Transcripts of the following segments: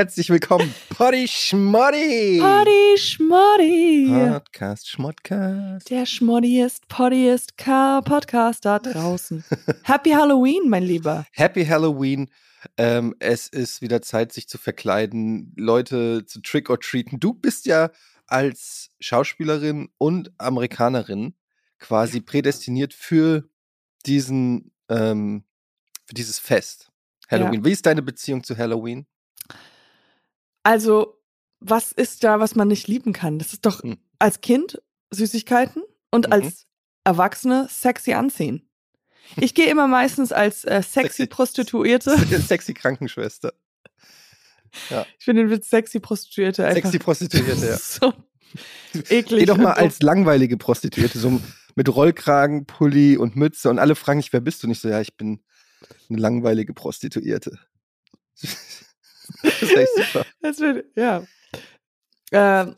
Herzlich willkommen, Potty Schmoddy. Potty Schmoddy. Podcast Schmodcast. Der schmoddiest, pottiest Podcast da draußen. Happy Halloween, mein Lieber. Happy Halloween. Ähm, es ist wieder Zeit, sich zu verkleiden, Leute zu trick or treaten. Du bist ja als Schauspielerin und Amerikanerin quasi prädestiniert für diesen, ähm, für dieses Fest. Halloween. Ja. Wie ist deine Beziehung zu Halloween? Also, was ist da, was man nicht lieben kann? Das ist doch Hm. als Kind Süßigkeiten und Mhm. als Erwachsene sexy anziehen. Ich gehe immer meistens als äh, sexy Sexy. Prostituierte. Sexy Krankenschwester. Ich finde den Witz sexy Prostituierte einfach Sexy Prostituierte, ja. so eklig. Geh doch mal und als langweilige Prostituierte, so mit Rollkragen, Pulli und Mütze und alle fragen dich, wer bist du? Nicht so, ja, ich bin eine langweilige Prostituierte. Das ist echt super. Das wird, ja. Ähm,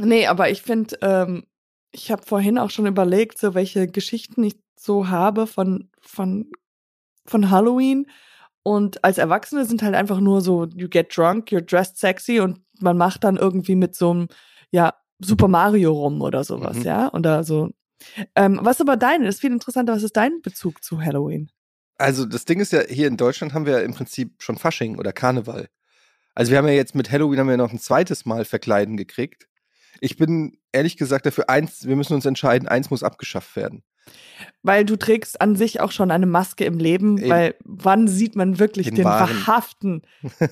nee, aber ich finde, ähm, ich habe vorhin auch schon überlegt, so welche Geschichten ich so habe von, von, von Halloween. Und als Erwachsene sind halt einfach nur so, you get drunk, you're dressed sexy und man macht dann irgendwie mit so einem, ja, Super Mario rum oder sowas, Mhm. ja. Oder so. Ähm, was aber deine? Das ist viel interessanter. Was ist dein Bezug zu Halloween? Also das Ding ist ja, hier in Deutschland haben wir ja im Prinzip schon Fasching oder Karneval. Also wir haben ja jetzt mit Halloween haben wir noch ein zweites Mal Verkleiden gekriegt. Ich bin ehrlich gesagt dafür, eins, wir müssen uns entscheiden, eins muss abgeschafft werden. Weil du trägst an sich auch schon eine Maske im Leben, Eben. weil wann sieht man wirklich Den den, wahrhaften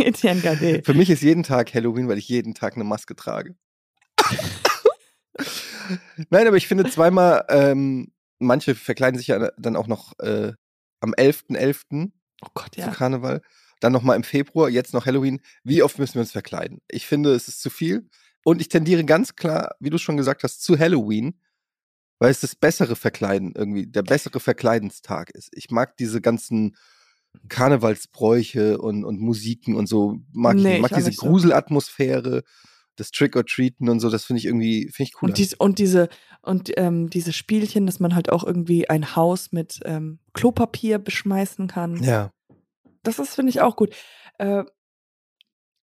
Etienne Gade? Für mich ist jeden Tag Halloween, weil ich jeden Tag eine Maske trage. Nein, aber ich finde zweimal, ähm, manche verkleiden sich ja dann auch noch äh, am 11.11. Oh Gott, zu ja. Karneval, dann nochmal im Februar, jetzt noch Halloween. Wie oft müssen wir uns verkleiden? Ich finde, es ist zu viel. Und ich tendiere ganz klar, wie du schon gesagt hast, zu Halloween, weil es das bessere Verkleiden irgendwie, der bessere Verkleidenstag ist. Ich mag diese ganzen Karnevalsbräuche und, und Musiken und so. Mag ich, Nee, ich mag auch diese so. Das Trick-or-Treaten und so, das finde ich irgendwie, finde ich cool. Und, dies, und diese und ähm, diese Spielchen, dass man halt auch irgendwie ein Haus mit ähm, Klopapier beschmeißen kann. ja. Das ist, finde ich, auch gut. Äh,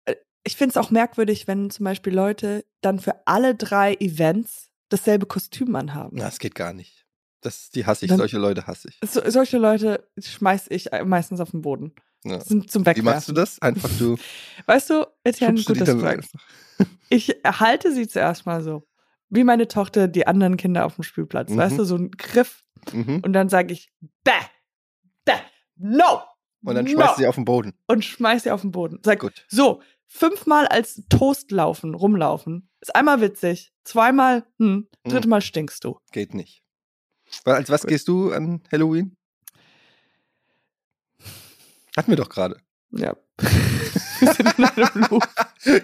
äh, ich finde es auch merkwürdig, wenn zum Beispiel Leute dann für alle drei Events dasselbe Kostüm anhaben. Na, das geht gar nicht. Das, die hasse ich, Dann- solche Leute hasse ich. So, solche Leute schmeiß ich äh, meistens auf den Boden. Ja. Sind zum Wie Wegwerfen. machst du das? Einfach du Weißt du, Etienne, schubst du Ich halte sie zuerst mal so. Wie meine Tochter die anderen Kinder auf dem Spielplatz. Mhm. Weißt du, so ein Griff. Mhm. Und dann sage ich, bäh, bäh, no. Und dann no. schmeißt du sie auf den Boden. Und schmeiß sie auf den Boden. Sag, Gut. so, fünfmal als Toast laufen, rumlaufen. Ist einmal witzig. Zweimal, hm, dritte Mal stinkst du. Geht nicht. Als was Gut. gehst du an Halloween? Hatten wir doch gerade. Ja. Wir sind in einem Loop.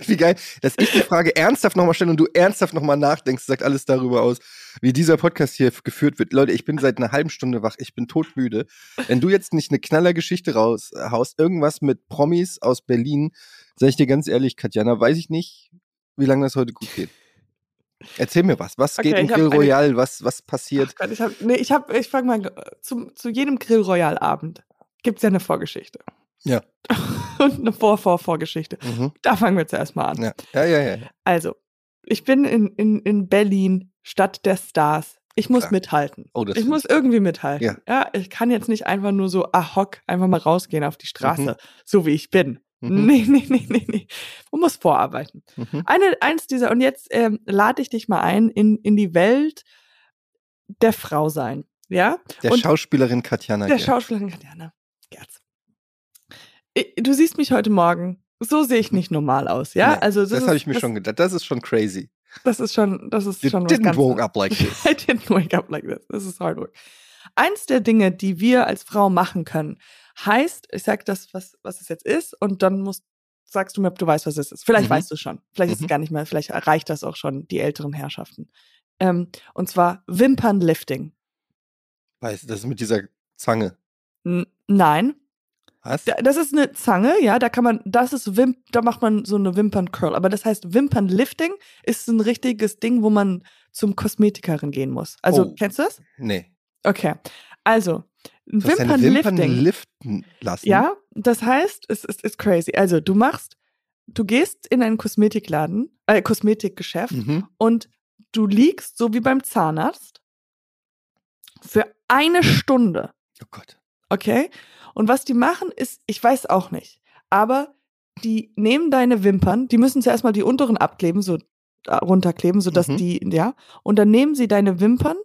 Wie geil, dass ich die Frage ernsthaft nochmal stelle und du ernsthaft nochmal nachdenkst, sagt alles darüber aus, wie dieser Podcast hier geführt wird. Leute, ich bin seit einer halben Stunde wach, ich bin todmüde. Wenn du jetzt nicht eine Knallergeschichte raushaust, irgendwas mit Promis aus Berlin, sag ich dir ganz ehrlich, Katjana, weiß ich nicht, wie lange das heute gut geht. Erzähl mir was. Was Okay, geht im Grill Royal? Was, was passiert? Gott, ich hab, nee, ich hab, ich fang mal, äh, zum, zu jedem Grill Royal Abend gibt's ja eine Vorgeschichte. Ja. Und eine Vor-Vor-Vorgeschichte. Mhm. Da fangen wir zuerst mal an. Ja, ja, ja. ja. Also, ich bin in, in, in Berlin, Stadt der Stars. Ich muss Klar. mithalten. Oh, das ich muss irgendwie mithalten. Ja. Ja. ich kann jetzt nicht einfach nur so ad hoc einfach mal rausgehen auf die Straße, so wie ich bin. Mhm. Nee, nee, nee, nee, nee. Man muss vorarbeiten. Mhm. Eine, eins dieser, und jetzt ähm, lade ich dich mal ein in, in die Welt der Frau sein. Ja? Der Und- Schauspielerin Katjana. Der Gerz. Schauspielerin Katjana Gerz. Ich- Du siehst mich heute Morgen. So sehe ich nicht normal aus, ja? Nee, also das, das ist- habe ich mir das, schon gedacht. Das ist schon crazy. Das ist schon, das ist You schon was didn't ganz woke up like this. I didn't wake up like this. This is hard work. Eins der Dinge, die wir als Frau machen können, heißt, ich sag das, was, was es jetzt ist, und dann musst, sagst du mir, ob du weißt, was es ist. Vielleicht Mhm. weißt du schon. Vielleicht ist Mhm. es gar nicht mehr, vielleicht erreicht das auch schon die älteren Herrschaften. Ähm, und zwar Wimpernlifting. Weißt du, das ist mit dieser Zange. N nein, Was? Da- Das ist eine Zange, ja, da kann man, das ist Wimp, da macht man so eine Wimperncurl. Aber das heißt, Wimpernlifting ist ein richtiges Ding, wo man zum Kosmetikerin gehen muss. Also, Oh. kennst du das? Nee. Okay. Also, hast deine Wimpern Wimpernlifting. liften lassen. Ja, das heißt, es ist, ist crazy. Also du machst, du gehst in einen Kosmetikladen, äh, Kosmetikgeschäft Mhm. und du liegst so wie beim Zahnarzt für eine Stunde. Oh Gott. Okay? Und was die machen ist, ich weiß auch nicht, aber die nehmen deine Wimpern, die müssen zuerst mal die unteren abkleben, so runterkleben, sodass Mhm. die, ja, und dann nehmen sie deine Wimpern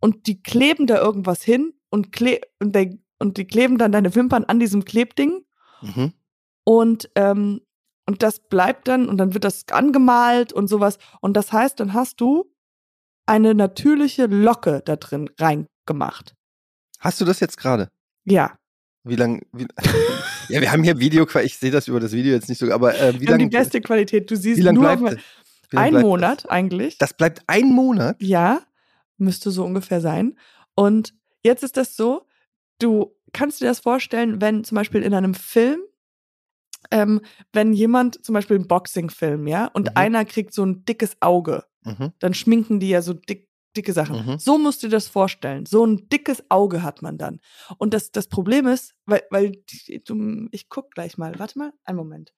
und die kleben da irgendwas hin und, kle und, der, und die kleben dann deine Wimpern an diesem Klebding Mhm. und, ähm, und das bleibt dann und dann wird das angemalt und sowas. Und das heißt, dann hast du eine natürliche Locke da drin reingemacht. Hast du das jetzt gerade? Ja. Wie lange? Wie, ja, wir haben hier Video, ich sehe das über das Video jetzt nicht so, aber äh, wie haben die lange? beste Qualität. Du siehst Wie lange nur bleibt das? Wie lang ein bleibt Monat eigentlich. Das? das bleibt ein Monat? Ja, müsste so ungefähr sein. Und jetzt ist das so, du kannst dir das vorstellen, wenn zum Beispiel in einem Film, ähm, wenn jemand, zum Beispiel ein Boxing-Film, ja, und Mhm. einer kriegt so ein dickes Auge, Mhm. dann schminken die ja so dick, dicke Sachen. Mhm. So musst du dir das vorstellen. So ein dickes Auge hat man dann. Und das, das Problem ist, weil, weil die, du, ich guck gleich mal, warte mal, einen Moment.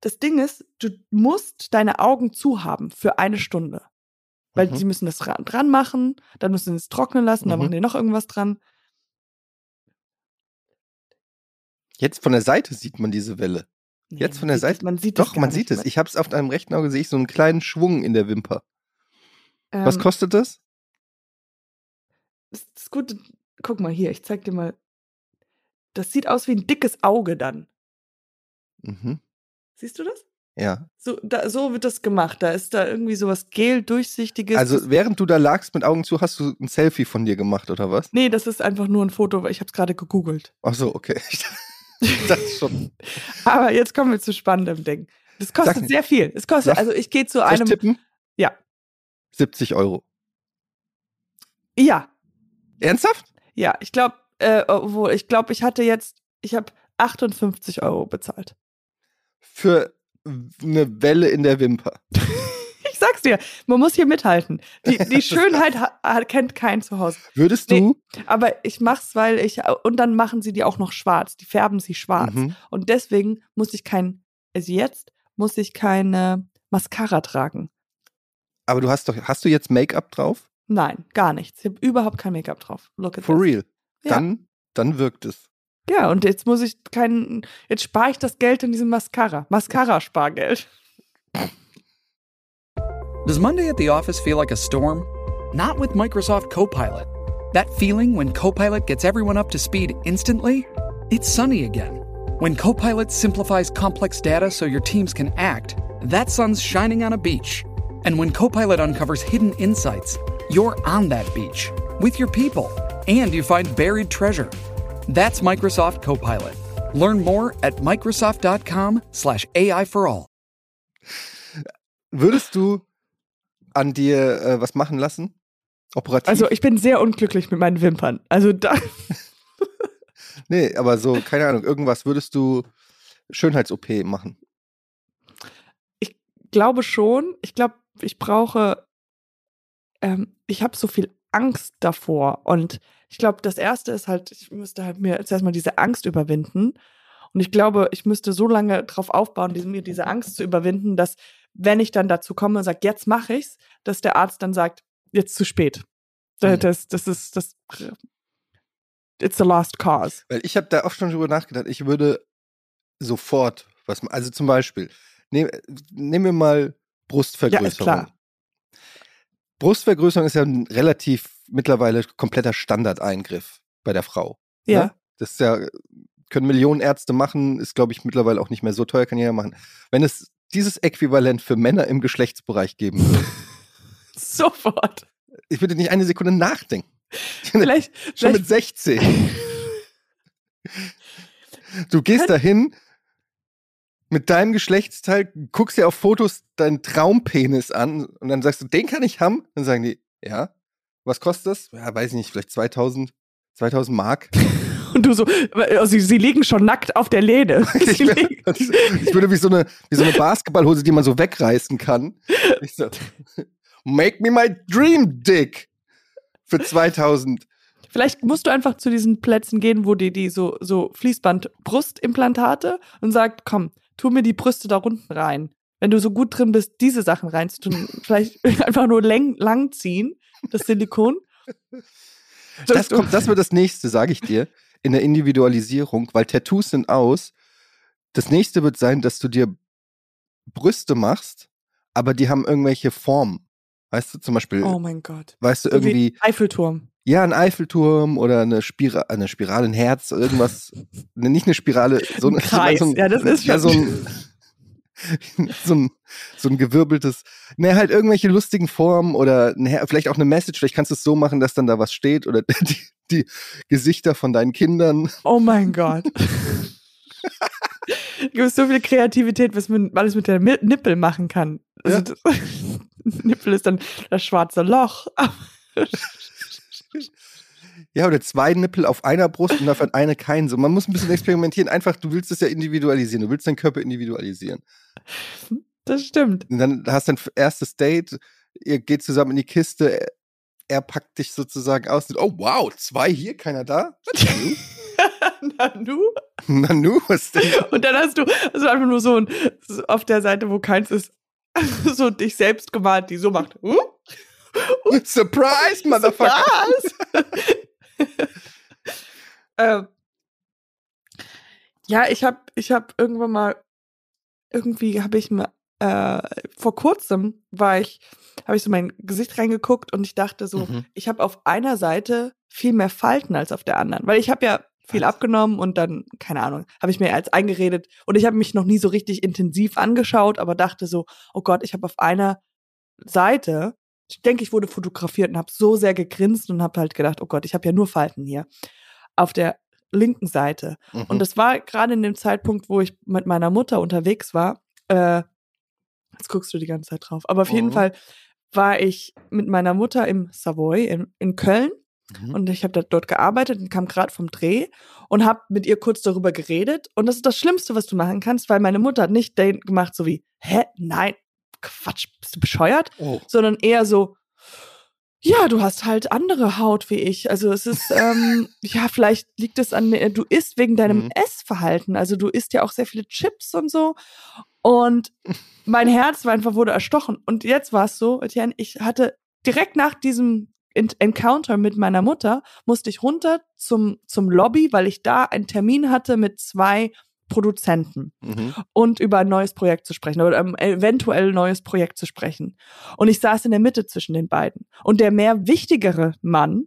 Das Ding ist, du musst deine Augen zu haben für eine Stunde. Weil Mhm. sie müssen das dran, machen, dann müssen sie es trocknen lassen, dann Mhm. machen die noch irgendwas dran. Jetzt von der Seite sieht man diese Welle. Nee, Jetzt von der Seite? Man sieht Doch, man sieht es. Ich habe es auf deinem rechten Auge, sehe ich so einen kleinen Schwung in der Wimper. Was Ähm, kostet das? Das ist gut. Guck mal hier, ich zeig dir mal. Das sieht aus wie ein dickes Auge dann. Mhm. Siehst du das? Ja. So, da, so wird das gemacht. Da ist da irgendwie sowas gel-durchsichtiges. Also während du da lagst mit Augen zu, hast du ein Selfie von dir gemacht, oder was? nee, das ist einfach nur ein Foto, weil ich habe es gerade gegoogelt. Ach so, okay. Ich dachte schon. Aber jetzt kommen wir zu spannendem Ding. Das kostet Sag- sehr viel. Es kostet, also ich gehe zu einem. tippen? Ja. 70 Euro. Ja, Ernsthaft? ja. Ich glaube, äh, obwohl, ich glaube, ich hatte jetzt, ich habe 58 Euro bezahlt. Für eine Welle in der Wimper. Ich sag's dir, man muss hier mithalten. Die, die Schönheit kennt kein Zuhause. Würdest Nee. du? Aber ich mach's, weil ich, und dann machen sie die auch noch schwarz. Die färben sie schwarz. Mhm. Und deswegen muss ich kein, also jetzt muss ich keine Mascara tragen. Aber du hast doch, hast du jetzt Make-up drauf? Nein, gar nichts. Ich habe überhaupt kein Make-up drauf. Look at For this. real. Ja. Dann, dann wirkt es. Ja, und jetzt muss ich kein, jetzt spare ich das Geld in diesem Mascara. Mascara-Spargeld. Does Monday at the office feel like a storm? Not with Microsoft Copilot. That feeling when Copilot gets everyone up to speed instantly? It's sunny again. When Copilot simplifies complex data so your teams can act, that sun's shining on a beach. And when Copilot uncovers hidden insights, you're on that beach with your people and you find buried treasure. That's Microsoft Copilot. Learn more at Microsoft.com/slash AI for all. Würdest du an dir äh, was machen lassen? Operativ? Also ich bin sehr unglücklich mit meinen Wimpern. Also da, nee, aber so, keine Ahnung, irgendwas würdest du Schönheits-OP machen. ich glaube schon. Ich glaube, ich brauche, ähm, ich habe so viel Angst davor. Und ich glaube, das Erste ist halt, ich müsste halt mir zuerst mal diese Angst überwinden. Und ich glaube, ich müsste so lange drauf aufbauen, diese, mir diese Angst zu überwinden, dass wenn ich dann dazu komme und sage, jetzt mache ich's, dass der Arzt dann sagt, jetzt zu spät. Das, Mhm. das, das ist das. It's the last cause. Weil ich habe da auch schon drüber nachgedacht. Ich würde sofort was machen. Also zum Beispiel, nehm, nehmen wir mal Brustvergrößerung. Ja, klar. Brustvergrößerung ist ja ein relativ mittlerweile kompletter Standardeingriff bei der Frau. Ja. Ne? Das ist ja, können Millionen Ärzte machen, ist, glaube ich, mittlerweile auch nicht mehr so teuer, kann jeder machen. Wenn es dieses Äquivalent für Männer im Geschlechtsbereich geben würde, Sofort. ich würde nicht eine Sekunde nachdenken. Vielleicht, Schon vielleicht mit 16. Du gehst dahin mit deinem Geschlechtsteil, guckst dir auf Fotos deinen Traumpenis an und dann sagst du, den kann ich haben. Dann sagen die, ja. Was kostet das? Ja, weiß ich nicht, vielleicht 2000, 2000 Mark. Und du so, also sie, liegen schon nackt auf der Lehne. Ich, liegen, ich würde wie so, eine, wie so eine Basketballhose, die man so wegreißen kann. Ich so, make me my dream dick. für 2000. Vielleicht musst du einfach zu diesen Plätzen gehen, wo die, die so, so Fließband-Brustimplantate und sagt, komm, tu mir die Brüste da unten rein. Wenn du so gut drin bist, diese Sachen reinzutun, vielleicht einfach nur lang, ziehen, das Silikon. Das, kommt, das wird das nächste, sage ich dir, in der Individualisierung, weil Tattoos sind aus. Das nächste wird sein, dass du dir Brüste machst, aber die haben irgendwelche Formen. Weißt du, zum Beispiel, Oh mein Gott. weißt du, So wie irgendwie, Eiffelturm. Ja, ein Eiffelturm oder eine, Spira eine Spirale, ein Herz, irgendwas. Ne, nicht eine Spirale, so Ein Kreis. So ein, ja, das ist ja, so ein, so ein, so ein gewirbeltes, ne, halt irgendwelche lustigen Formen oder Her vielleicht auch eine Message, vielleicht kannst du es so machen, dass dann da was steht oder die, die Gesichter von deinen Kindern. oh mein Gott. Du gibst so viel Kreativität, was man alles mit der Nippel machen kann. Also Ja. das, Nippel ist dann das schwarze Loch. Ja, oder zwei Nippel auf einer Brust und dafür eine keinen. So, man muss ein bisschen experimentieren. Einfach, du willst es ja individualisieren. Du willst deinen Körper individualisieren. Das stimmt. Und dann hast du ein erstes Date, ihr geht zusammen in die Kiste, er- packt dich sozusagen aus. Und, oh wow, zwei hier, keiner da? Nanu? Nanu, was denn? Und dann hast du also einfach nur so, ein, auf der Seite, wo keins ist, so dich selbst gemalt, die so macht. Uh, Surprise, Motherfucker! Was? ähm, ja, ich habe ich hab irgendwann mal, irgendwie habe ich mir, äh, vor kurzem war ich, habe ich so mein Gesicht reingeguckt und ich dachte so, Mhm. ich habe auf einer Seite viel mehr Falten als auf der anderen, weil ich habe ja viel Was? abgenommen und dann, keine Ahnung, habe ich mir als eingeredet und ich habe mich noch nie so richtig intensiv angeschaut, aber dachte so, oh Gott, ich habe auf einer Seite, ich denke, ich wurde fotografiert und habe so sehr gegrinst und habe halt gedacht, oh Gott, ich habe ja nur Falten hier. Auf der linken Seite. Und Mhm. das war gerade in dem Zeitpunkt, wo ich mit meiner Mutter unterwegs war. Äh, jetzt guckst du die ganze Zeit drauf. Aber auf jeden Mhm. Fall war ich mit meiner Mutter im Savoy in, in Köln Mhm. und ich habe dort gearbeitet und kam gerade vom Dreh und habe mit ihr kurz darüber geredet. Und das ist das Schlimmste, was du machen kannst, weil meine Mutter hat nicht den gemacht, so wie, hä, nein, Quatsch, bist du bescheuert? Oh. sondern eher so, ja, du hast halt andere Haut wie ich. Also es ist, ähm, ja, vielleicht liegt es an, äh, du isst wegen deinem Mhm. Essverhalten. Also du isst ja auch sehr viele Chips und so. Und mein Herz war einfach, wurde erstochen. Und jetzt war es so, Etienne, ich hatte direkt nach diesem En- Encounter mit meiner Mutter, musste ich runter zum, zum Lobby, weil ich da einen Termin hatte mit zwei Produzenten Mhm. und über ein neues Projekt zu sprechen oder ähm, eventuell ein neues Projekt zu sprechen. Und ich saß in der Mitte zwischen den beiden. Und der mehr wichtigere Mann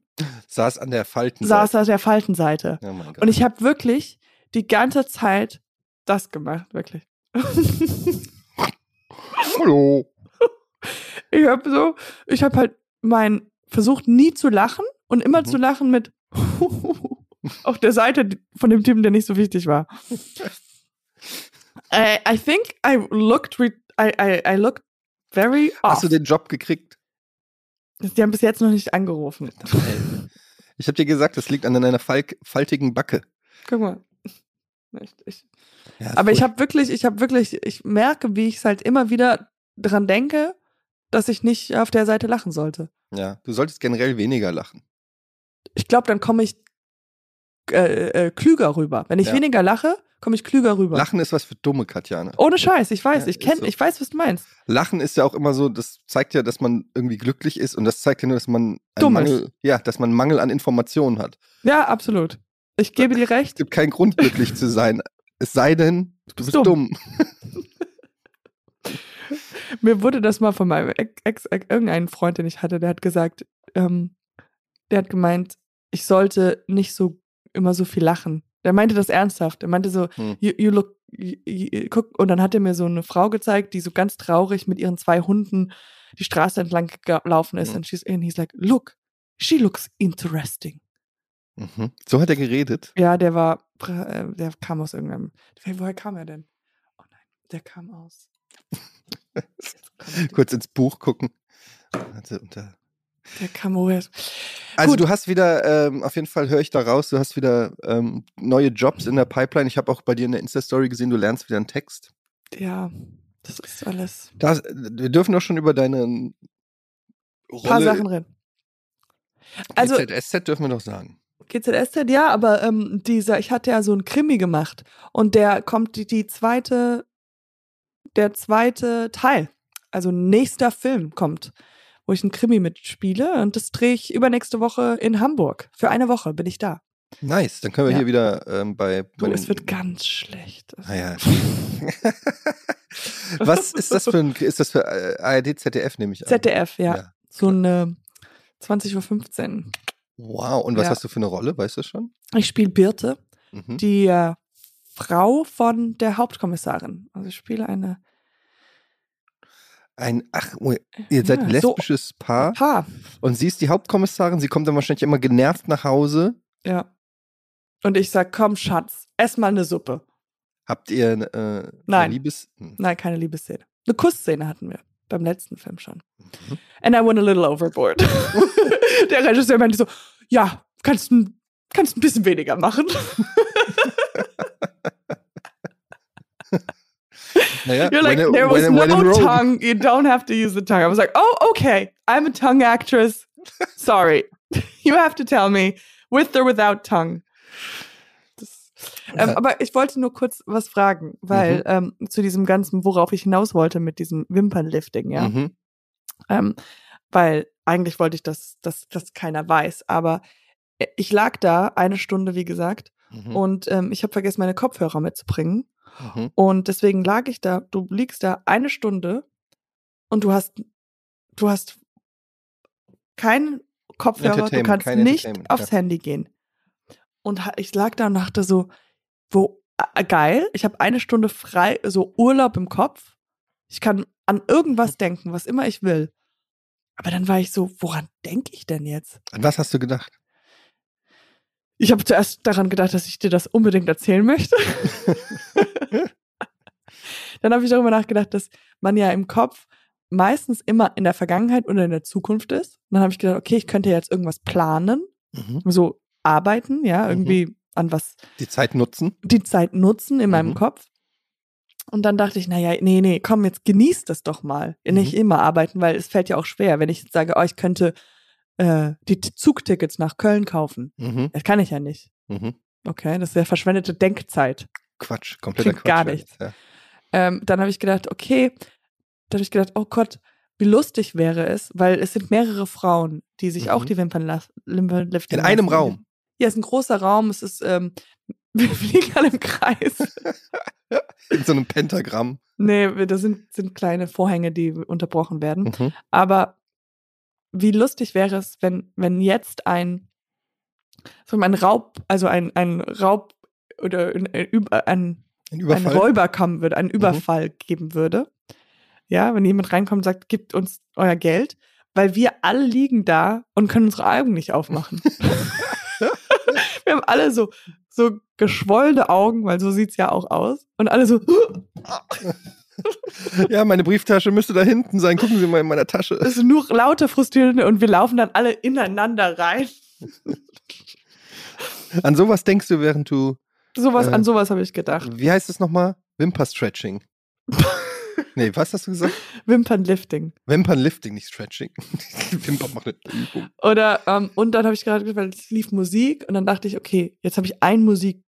Saß an der Falten. saß auf der Faltenseite. Oh. Und ich habe wirklich die ganze Zeit das gemacht, wirklich. Hallo. Ich habe so, ich habe halt mein versucht nie zu lachen und immer Mhm. zu lachen mit auf der Seite von dem Typen, der nicht so wichtig war. I, I think I looked I, I, I looked very off. Hast du den Job gekriegt? Die haben bis jetzt noch nicht angerufen. Ich habe dir gesagt, das liegt an deiner falk faltigen Backe. Guck mal. Echt, ich, Ja, aber ich furcht- habe wirklich, ich habe wirklich, ich merke, wie ich es halt immer wieder dran denke, dass ich nicht auf der Seite lachen sollte. Ja, du solltest generell weniger lachen. Ich glaube, dann komme ich äh, äh, klüger rüber. Wenn ich Ja. weniger lache, komme ich klüger rüber. Lachen ist was für dumme Katjane. Ohne Scheiß, ich weiß, Ja, ich kenn, so. ich weiß, was du meinst. Lachen ist ja auch immer so, das zeigt ja, dass man irgendwie glücklich ist und das zeigt ja nur, dass man einen Dumm. Mangel, ja, dass man Mangel an Informationen hat. Ja, absolut. Ich gebe dir Es recht. gibt keinen Grund, glücklich zu sein. Es sei denn, du bist bist dumm. dumm. Mir wurde das mal von meinem Ex, Ex, Ex irgendeinen Freund, den ich hatte, der hat gesagt, ähm, der hat gemeint, ich sollte nicht so immer so viel lachen. Der meinte das ernsthaft. Er meinte so, Hm. you, you look, you, you, guck, und dann hat er mir so eine Frau gezeigt, die so ganz traurig mit ihren zwei Hunden die Straße entlang gelaufen ist. Hm. Und she's in, he's like, look, she looks interesting. Mhm. So hat er geredet. Ja, der war, äh, der kam aus irgendeinem, woher kam er denn? Oh nein, der kam aus. Kurz ins Buch gucken. Warte, unter- Der kam woher? Also Gut. du hast wieder, ähm, auf jeden Fall höre ich da raus, du hast wieder ähm, neue Jobs in der Pipeline. Ich habe auch bei dir in der Insta-Story gesehen, du lernst wieder einen Text. Ja, das ist alles. Das, wir dürfen doch schon über deine Ein paar Rolle. Sachen drin. Also GZSZ dürfen wir doch sagen. GZSZ, ja, aber ähm, dieser, ich hatte ja so einen Krimi gemacht und der kommt die, die zweite, der zweite Teil, also nächster Film kommt, wo ich einen Krimi mitspiele und das drehe ich übernächste Woche in Hamburg. Für eine Woche bin ich da. Nice, dann können wir Ja. hier wieder ähm, bei. Du, bei es wird ganz schlecht. Naja. Was ist das für ein. Ist das für äh, ARD, ZDF, nehme ich an? ZDF, ja. Ja. So eine 20.15 Uhr. Wow, und was Ja. hast du für eine Rolle? Weißt du schon? Ich spiele Birte, Mhm. die äh, Frau von der Hauptkommissarin. Also ich spiele eine Ein, ach, oh, ihr seid ein Ja, so- lesbisches Paar Paar. und sie ist die Hauptkommissarin. Sie kommt dann wahrscheinlich immer genervt nach Hause. Ja. Und ich sag, komm, Schatz, ess mal eine Suppe. Habt ihr äh, eine Nein. Liebes. Hm. Nein, keine Liebesszene. Eine Kussszene hatten wir beim letzten Film schon. Mhm. And I went a little overboard. der Regisseur meinte so, ja, kannst kannst ein bisschen weniger machen. Naja, You're like, when, there was when, when in no tongue. You don't have to use the tongue. I was like, oh, okay. I'm a tongue actress. Sorry. you have to tell me with or without tongue. Das, ähm, Ja. aber ich wollte nur kurz was fragen, weil ähm, zu diesem ganzen, worauf ich hinaus wollte mit diesem Wimpernlifting, ja. Mhm. Ähm, weil eigentlich wollte ich, dass dass das keiner weiß. Aber äh, ich lag da eine Stunde, wie gesagt, Mhm. und ähm, ich habe vergessen, meine Kopfhörer mitzubringen. Mhm. Und deswegen lag ich da, du liegst da eine Stunde und du hast, du hast keinen Kopfhörer, du kannst nicht aufs Handy gehen. Und ich lag da und dachte so, wo, äh, geil, ich habe eine Stunde frei, so Urlaub im Kopf. Ich kann an irgendwas denken, was immer ich will. Aber dann war ich so, woran denke ich denn jetzt? An was hast du gedacht? Ich habe zuerst daran gedacht, dass ich dir das unbedingt erzählen möchte. Dann habe ich darüber nachgedacht, dass man ja im Kopf meistens immer in der Vergangenheit oder in der Zukunft ist. Und dann habe ich gedacht, okay, ich könnte jetzt irgendwas planen, Mhm. so arbeiten, ja, irgendwie an was Die Zeit nutzen. die Zeit nutzen in meinem Mhm. Kopf. Und dann dachte ich, naja, nee, nee, komm, jetzt genießt das doch mal. Nicht Mhm. immer arbeiten, weil es fällt ja auch schwer, wenn ich jetzt sage, oh, ich könnte äh, die Zugtickets nach Köln kaufen. Mhm. Das kann ich ja nicht. Mhm. Okay, das ist ja verschwendete Denkzeit. Quatsch, kompletter Klingt Quatsch. gar nichts. Ja. Ähm, dann habe ich gedacht, okay, dann habe ich gedacht, oh Gott, wie lustig wäre es, weil es sind mehrere Frauen, die sich Mhm. auch die Wimpern Wimpern liften In einem. Raum. Ja, es ist ein großer Raum, es ist, ähm, wir fliegen alle im Kreis. In so einem Pentagramm. nee, da sind, sind kleine Vorhänge, die unterbrochen werden. Mhm. Aber wie lustig wäre es, wenn, wenn jetzt ein, so ein Raub, also ein, ein Raub oder ein, ein, Über- ein Ein ein. Räuber kommen würde, einen Überfall geben würde. Ja, wenn jemand reinkommt und sagt, gebt uns euer Geld, weil wir alle liegen da und können unsere Augen nicht aufmachen. wir haben alle so, so geschwollene Augen, weil so sieht's ja auch aus. Und alle so, ja, meine Brieftasche müsste da hinten sein. Gucken Sie mal in meiner Tasche. das ist nur lauter frustrierende und wir laufen dann alle ineinander rein. An sowas denkst du, während du. Sowas, Äh. an sowas habe ich gedacht. Wie heißt es nochmal? Wimper-Stretching. nee, was hast du gesagt? Wimpernlifting. Wimpernlifting, nicht Stretching. Die Wimper machen eine Übung. Oder, ähm, und dann habe ich gerade, weil es lief Musik und dann dachte ich, okay, jetzt habe ich ein Musik,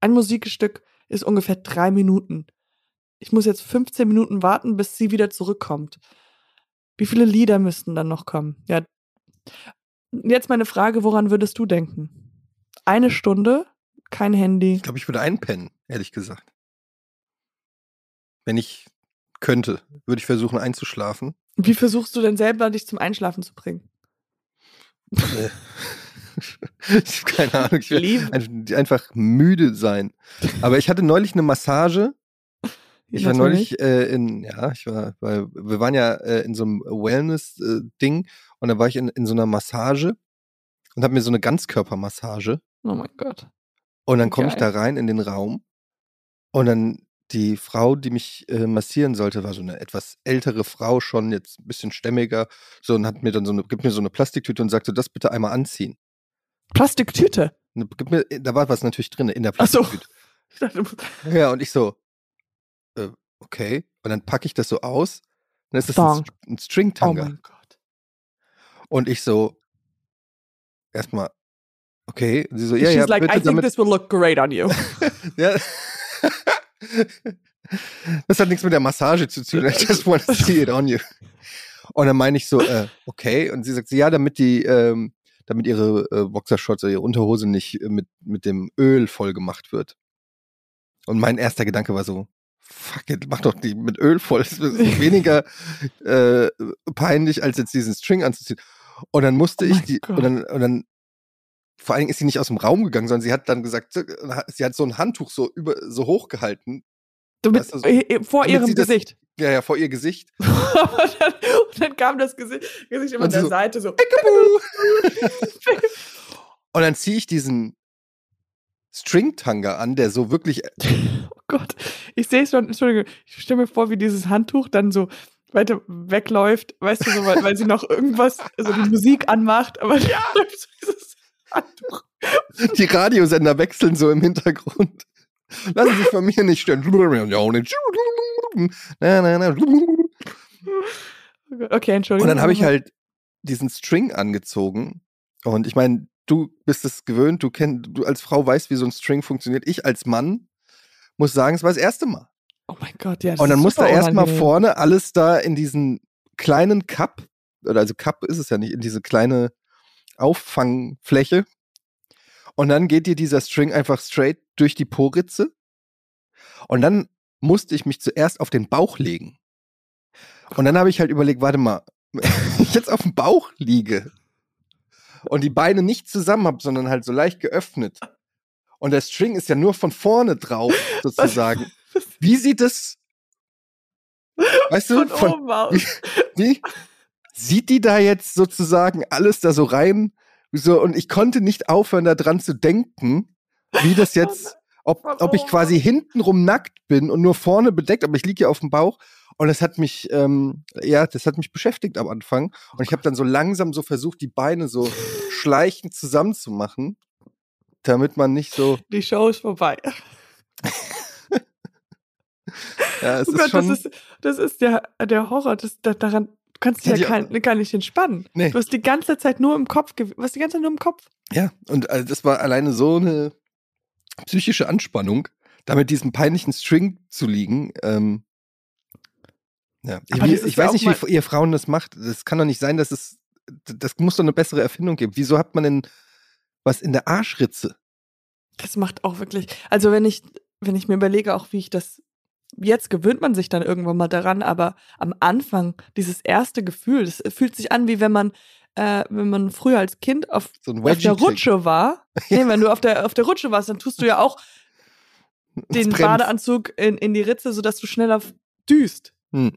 ein Musikstück ist ungefähr drei Minuten. Ich muss jetzt 15 Minuten warten, bis sie wieder zurückkommt. Wie viele Lieder müssten dann noch kommen? Ja. Jetzt meine Frage, woran würdest du denken? Eine Stunde, kein Handy. Ich glaube, ich würde einpennen, ehrlich gesagt. Wenn ich könnte, würde ich versuchen einzuschlafen. Wie versuchst du denn selber, dich zum Einschlafen zu bringen? Äh, ich habe keine Ahnung. Ich will einfach müde sein. Aber ich hatte neulich eine Massage. Ich war neulich äh, in, ja, ich war, weil wir waren ja äh, in so einem Wellness-Ding und da war ich in, in so einer Massage und habe mir so eine Ganzkörpermassage Oh mein Gott. Und dann komme ich da rein in den Raum und dann die Frau, die mich äh, massieren sollte, war so eine etwas ältere Frau schon, jetzt ein bisschen stämmiger, so und hat mir dann so eine, gibt mir so eine Plastiktüte und sagte, das bitte einmal anziehen. Plastiktüte. Ne, Gib mir, da war was natürlich drin in der Ach so. Plastiktüte. Du musst- Ja, und ich so, äh, okay. Und dann packe ich das so aus. Dann ist das ein, ein Oh Stringtanga. mein Gott. und ich so, erstmal, okay. Und sie so, ja, she's ja, like, bitte I think this will look great on you. Ja. Das hat nichts mit der Massage zu tun. I just want to see it on you. Und dann meine ich so, äh, okay. Und sie sagt, ja, damit die, ähm, damit ihre äh, Boxershorts oder ihre Unterhose nicht äh, mit, mit dem Öl voll gemacht wird. Und mein erster Gedanke war so, fuck it, mach doch die mit Öl voll. Das ist weniger äh, peinlich, als jetzt diesen String anzuziehen. Und dann musste Oh ich die, und dann, und dann vor allen Dingen ist sie nicht aus dem Raum gegangen, sondern sie hat dann gesagt, sie hat so ein Handtuch so über so hochgehalten, Du mit, Weißt du, so- äh, vor damit ihrem das- Gesicht. ja, ja, vor ihr Gesicht. Aber dann, und dann kam das Gesicht, Gesicht immer Und an der so- Seite so. Und dann ziehe ich diesen String-Tanga an, der so wirklich, Oh Gott, ich sehe es schon, Entschuldigung, ich stelle mir vor, wie dieses Handtuch dann so weiter wegläuft, weißt du, so, weil, weil sie noch irgendwas, also die Musik anmacht, aber ja, dieses. Die Radiosender wechseln so im Hintergrund. Lassen sich von mir nicht stören. Okay, Entschuldigung. Und dann habe ich halt diesen String angezogen. Und ich meine, du bist es gewöhnt, du kennst, du als Frau weißt, wie so ein String funktioniert. Ich als Mann muss sagen, es war das erste Mal. Oh mein Gott, ja. das Und dann muss da erstmal vorne alles da in diesen kleinen Cup, oder also Cup ist es ja nicht, in diese kleine Auffangfläche. Und dann geht dir dieser String einfach straight durch die Poritze. Und dann musste ich mich zuerst auf den Bauch legen. Und dann habe ich halt überlegt, warte mal, wenn ich jetzt auf dem Bauch liege und die Beine nicht zusammen habe, sondern halt so leicht geöffnet. Und der String ist ja nur von vorne drauf, sozusagen. Wie sieht es? Weißt du, Von, von, oben aus. wie sieht die da jetzt sozusagen alles da so rein? So, und ich konnte nicht aufhören, da dran zu denken, wie das jetzt, ob, ob ich oben. quasi hintenrum nackt bin und nur vorne bedeckt, aber ich liege ja auf dem Bauch. Und das hat mich, ähm, ja, das hat mich beschäftigt am Anfang. Und ich habe dann so langsam so versucht, die Beine so schleichend zusammenzumachen, damit man nicht so, Die Show ist vorbei. ja, es Oh ist Gott, schon, das ist, das ist der, der Horror. Das, da, daran du kannst du Ja, ja, kein, gar nicht entspannen. Nee. Du hast die ganze Zeit nur im Kopf, was die ganze Zeit nur im Kopf. Ja, und also das war alleine so eine psychische Anspannung, da mit diesem peinlichen String zu liegen. Ähm, ja, ich, ich ja weiß nicht, wie ihr Frauen das macht. Das kann doch nicht sein, dass es, das muss doch eine bessere Erfindung geben. Wieso hat man denn was in der Arschritze? Das macht auch wirklich. Also wenn ich, wenn ich mir überlege, auch wie ich das. Jetzt gewöhnt man sich dann irgendwann mal daran, aber am Anfang, dieses erste Gefühl, das fühlt sich an, wie wenn man, äh, wenn man früher als Kind auf, So auf der. Rutsche war. Nee, wenn du auf der, auf der Rutsche warst, dann tust du ja auch den. Badeanzug in, in die Ritze, sodass du schneller düst. Hm.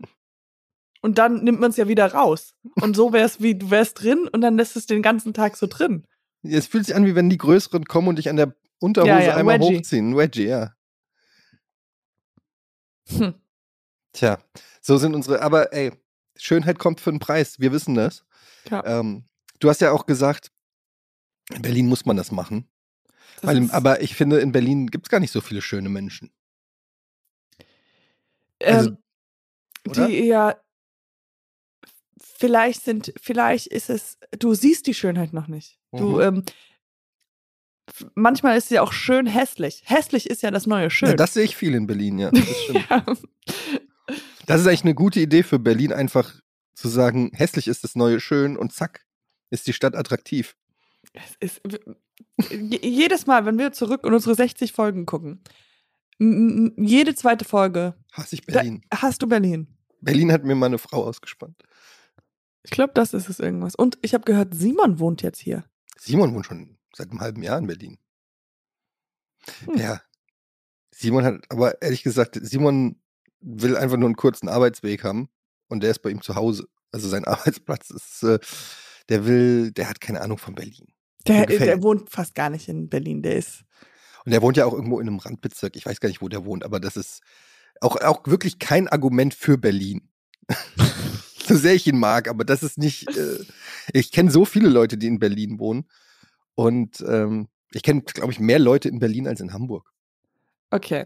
Und dann nimmt man es ja wieder raus. Und so wär's wie, du wärst drin und dann lässt es den ganzen Tag so drin. Es fühlt sich an, wie wenn die Größeren kommen und dich an der Unterhose Ja, ja, einmal Wedgie. hochziehen. Ein Wedgie, ja. Hm. Tja, so sind unsere, aber ey, Schönheit kommt für einen Preis. Wir wissen das. Ja, Ähm, du hast ja auch gesagt, in Berlin muss man das machen. das Weil, aber ich finde, in Berlin gibt es gar nicht so viele schöne Menschen. also, ähm, die ja, vielleicht sind, vielleicht ist es, du siehst die Schönheit noch nicht. Du, Mhm. ähm, f- manchmal ist sie auch schön hässlich. Hässlich ist ja das neue Schön. Ja, das sehe ich viel in Berlin, ja. Das, ja. das ist eigentlich eine gute Idee für Berlin, einfach zu sagen, hässlich ist das neue schön und zack, ist die Stadt attraktiv. Es ist, je- jedes Mal, wenn wir zurück in unsere 60 Folgen gucken, jede zweite Folge Hasse ich Berlin. hast du Berlin. Berlin hat mir mal eine Frau ausgespannt. Ich glaube, das ist es irgendwas. Und ich habe gehört, Simon wohnt jetzt hier. Simon wohnt schon seit einem halben Jahr in Berlin. Hm. Ja. Simon hat, aber ehrlich gesagt, Simon will einfach nur einen kurzen Arbeitsweg haben und der ist bei ihm zu Hause. Also sein Arbeitsplatz ist, äh, der will, der hat keine Ahnung von Berlin. Der, gefällt- der wohnt fast gar nicht in Berlin. Der ist. Und der wohnt ja auch irgendwo in einem Randbezirk. Ich weiß gar nicht, wo der wohnt, aber das ist auch, auch wirklich kein Argument für Berlin. so sehr ich ihn mag, aber das ist nicht. Äh, ich kenne so viele Leute, die in Berlin wohnen. Und ähm, ich kenne, glaube ich, mehr Leute in Berlin als in Hamburg. Okay.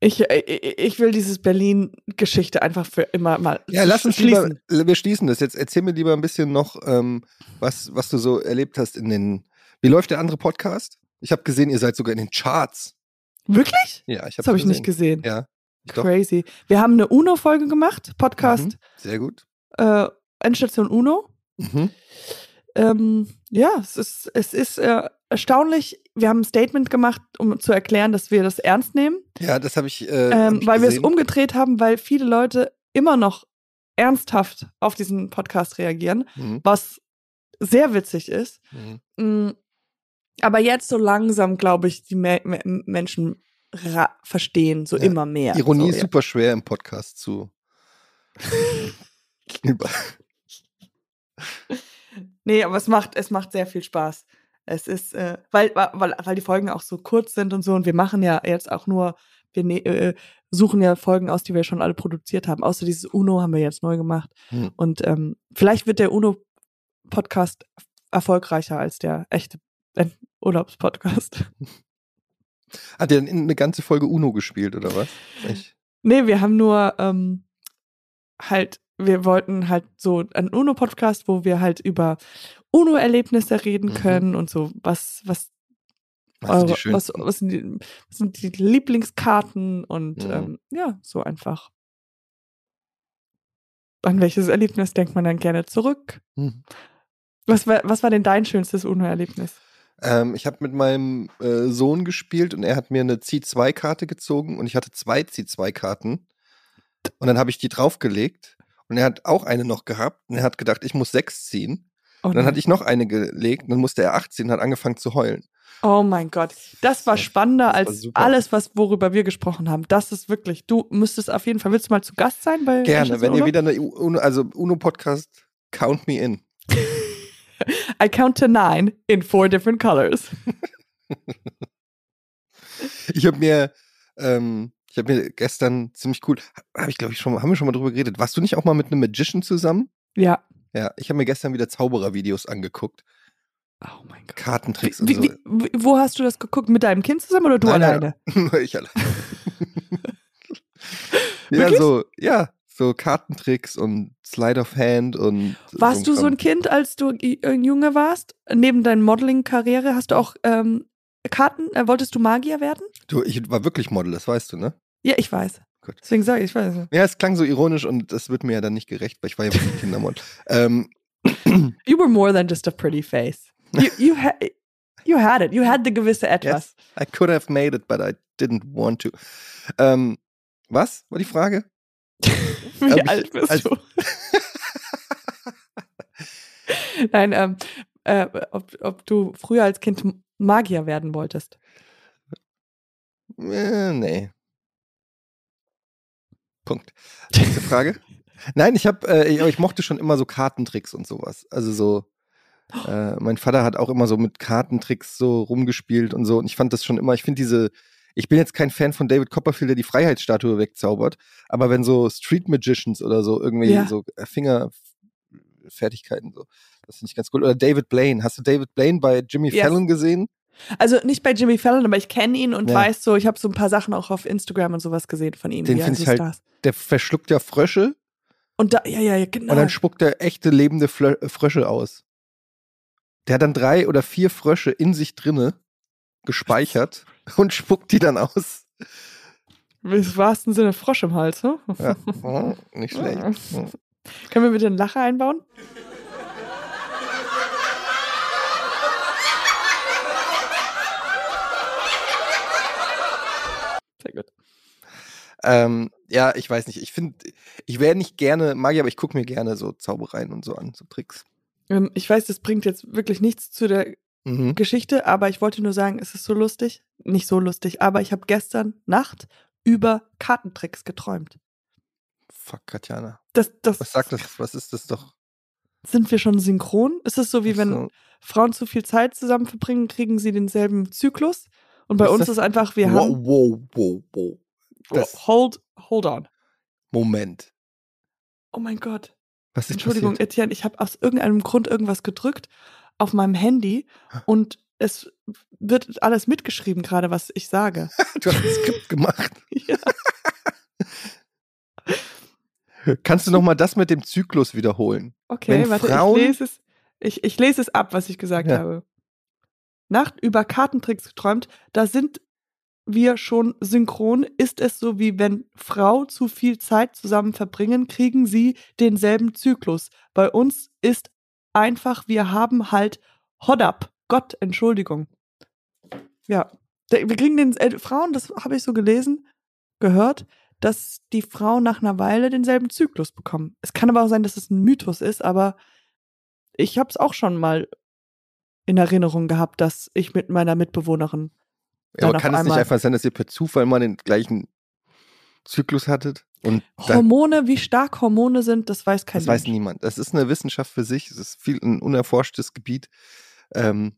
Ich, ich, ich will dieses Berlin-Geschichte einfach für immer mal Ja, lass uns schließen. Lieber, wir schließen das jetzt. Erzähl mir lieber ein bisschen noch, ähm, was, was du so erlebt hast in den. Wie läuft der andere Podcast? Ich habe gesehen, ihr seid sogar in den Charts. Wirklich? Ja, ich habe Das habe ich nicht gesehen. Ja. Doch. Crazy. Wir haben eine UNO-Folge gemacht, Podcast Mhm. Sehr gut. äh, Endstation UNO. Mhm. Ähm, ja, es ist, es ist äh, erstaunlich. Wir haben ein Statement gemacht, um zu erklären, dass wir das ernst nehmen, Ja, das habe ich. Äh, hab ähm, ich weil wir es umgedreht haben, weil viele Leute immer noch ernsthaft auf diesen Podcast reagieren, Mhm. was sehr witzig ist. Mhm. Mm, Aber jetzt so langsam, glaube ich, die Me Me Menschen verstehen so Ja, immer mehr. Ironie so, ist ja. super schwer im Podcast zu. Nee, aber es macht, es macht sehr viel Spaß. Es ist, äh, weil, weil, weil die Folgen auch so kurz sind und so und wir machen ja jetzt auch nur, wir ne, äh, suchen ja Folgen aus, die wir schon alle produziert haben. Außer dieses UNO haben wir jetzt neu gemacht. Hm. Und ähm, vielleicht wird der UNO-Podcast erfolgreicher als der echte äh, Urlaubspodcast. Hat er eine ganze Folge Uno gespielt, oder was? Ich, Nee, wir haben nur ähm, halt, wir wollten halt so einen UNO-Podcast, wo wir halt über UNO-Erlebnisse reden Mhm. können und so, was, was, was sind was, was, sind die, was sind die Lieblingskarten und Mhm. ähm, ja, so einfach. An welches Erlebnis denkt man dann gerne zurück? Hm. Was war, was war denn dein schönstes UNO-Erlebnis? Ähm, ich habe mit meinem äh, Sohn gespielt und er hat mir eine C2-Karte gezogen und ich hatte zwei C2-Karten. Und dann habe ich die draufgelegt und er hat auch eine noch gehabt und er hat gedacht, ich muss sechs ziehen. Oh, Und dann hatte ich noch eine gelegt und dann musste er acht ziehen und hat angefangen zu heulen. oh mein Gott, das war spannender das war als super. alles, was worüber wir gesprochen haben. Das ist wirklich, du müsstest auf jeden Fall, willst du mal zu Gast sein bei Gerne, wenn ihr Uno? wieder eine UNO, also UNO-Podcast, count me in. I count to nine in four different colors. Ich habe mir, ähm, ich habe mir gestern ziemlich cool, habe ich glaube ich schon, mal- haben wir schon mal drüber geredet. Warst du nicht auch mal mit einem Magician zusammen? Ja. Ja, ich habe mir gestern wieder Zauberer-Videos angeguckt, Oh mein Gott. Kartentricks und Wie, so. wie, wo hast du das geguckt? Mit deinem Kind zusammen oder du Nein, nein, alleine? Nur ich allein. ja, Wirklich? so, ja, so Kartentricks und Slide of Hand und. Warst du so ein. Kind, als du ein Junge warst? Neben deiner Modeling-Karriere hast du auch ähm, Karten? Äh, wolltest du Magier werden? Du, ich war wirklich Model, das weißt du, ne? Ja, ich weiß. Gut. Deswegen sage ich, ich weiß. Ja, es klang so ironisch und das wird mir ja dann nicht gerecht, weil ich war ja wirklich ein Kindermodel. ähm, You were more than just a pretty face. You, you, ha you had it. You had the gewisse etwas. I could have made it, but I didn't want to. Ähm, was war die Frage? Wie ich- alt bist als- du? Nein, ähm, äh, ob, ob du früher als Kind Magier werden wolltest. Äh, nee. Punkt. Nächste Frage. Nein, ich habe, äh, ich, ich mochte schon immer so Kartentricks und sowas. Also so, äh, mein Vater hat auch immer so mit Kartentricks so rumgespielt und so. Und ich fand das schon immer, ich finde diese, ich bin jetzt kein Fan von David Copperfield, der die Freiheitsstatue wegzaubert, aber wenn so Street Magicians oder so irgendwie Ja. so äh, Fingerfertigkeiten so, das finde ich ganz cool. Oder David Blaine. Hast du David Blaine bei Jimmy Yes. Fallon gesehen? Also nicht bei Jimmy Fallon, aber ich kenne ihn und Ja. weiß so, ich habe so ein paar Sachen auch auf Instagram und sowas gesehen von ihm. Den wie find so ich halt Stars. Der verschluckt ja Frösche Und da, ja, ja, ja, genau. Und dann spuckt er echte lebende Flö Frösche aus. Der hat dann drei oder vier Frösche in sich drinne gespeichert und spuckt die dann aus. Im wahrsten Sinne Frosch im Hals, ne? Ja. Oh, nicht schlecht. Oh. Können wir bitte einen Lacher einbauen? Sehr gut. Ähm, ja, ich weiß nicht. Ich finde, ich wäre nicht gerne Magier, aber ich gucke mir gerne so Zaubereien und so an, so Tricks. Ähm, ich weiß, das bringt jetzt wirklich nichts zu der Mhm. Geschichte, aber ich wollte nur sagen, es ist so lustig. Nicht so lustig, aber ich habe gestern Nacht über Kartentricks geträumt. Fuck, Katjana. Das, das Was sagt das? Was ist das doch? Sind wir schon synchron? Ist es so, wie wenn So, Frauen zu viel Zeit zusammen verbringen, kriegen sie denselben Zyklus? Und bei Ist uns das- ist einfach, wir wow, haben. wow, wow, wow. Das, hold, hold on. Moment. Oh mein Gott. Was ist Entschuldigung, passiert? Etienne, ich habe aus irgendeinem Grund irgendwas gedrückt auf meinem Handy und es wird alles mitgeschrieben, gerade was ich sage. du hast ein Skript gemacht. ja. Kannst du noch mal das mit dem Zyklus wiederholen? Okay, Wenn warte, Frauen- ich lese es. Ich, ich lese es ab, was ich gesagt Ja. habe. Nacht über Kartentricks geträumt, da sind wir schon synchron. Ist es so, wie wenn Frau zu viel Zeit zusammen verbringen, kriegen sie denselben Zyklus. Bei uns ist einfach, wir haben halt Hodab. Gott, Entschuldigung. Ja, wir kriegen den äh, Frauen, das habe ich so gelesen, gehört, dass die Frauen nach einer Weile denselben Zyklus bekommen. Es kann aber auch sein, dass es ein Mythos ist, aber ich habe es auch schon mal in Erinnerung gehabt, dass ich mit meiner Mitbewohnerin Ja, aber kann es nicht einfach sein, dass ihr per Zufall mal den gleichen Zyklus hattet? Und Hormone, wie stark Hormone sind, das weiß kein das weiß Mensch. niemand. Das ist eine Wissenschaft für sich. Es ist viel ein unerforschtes Gebiet. Ähm,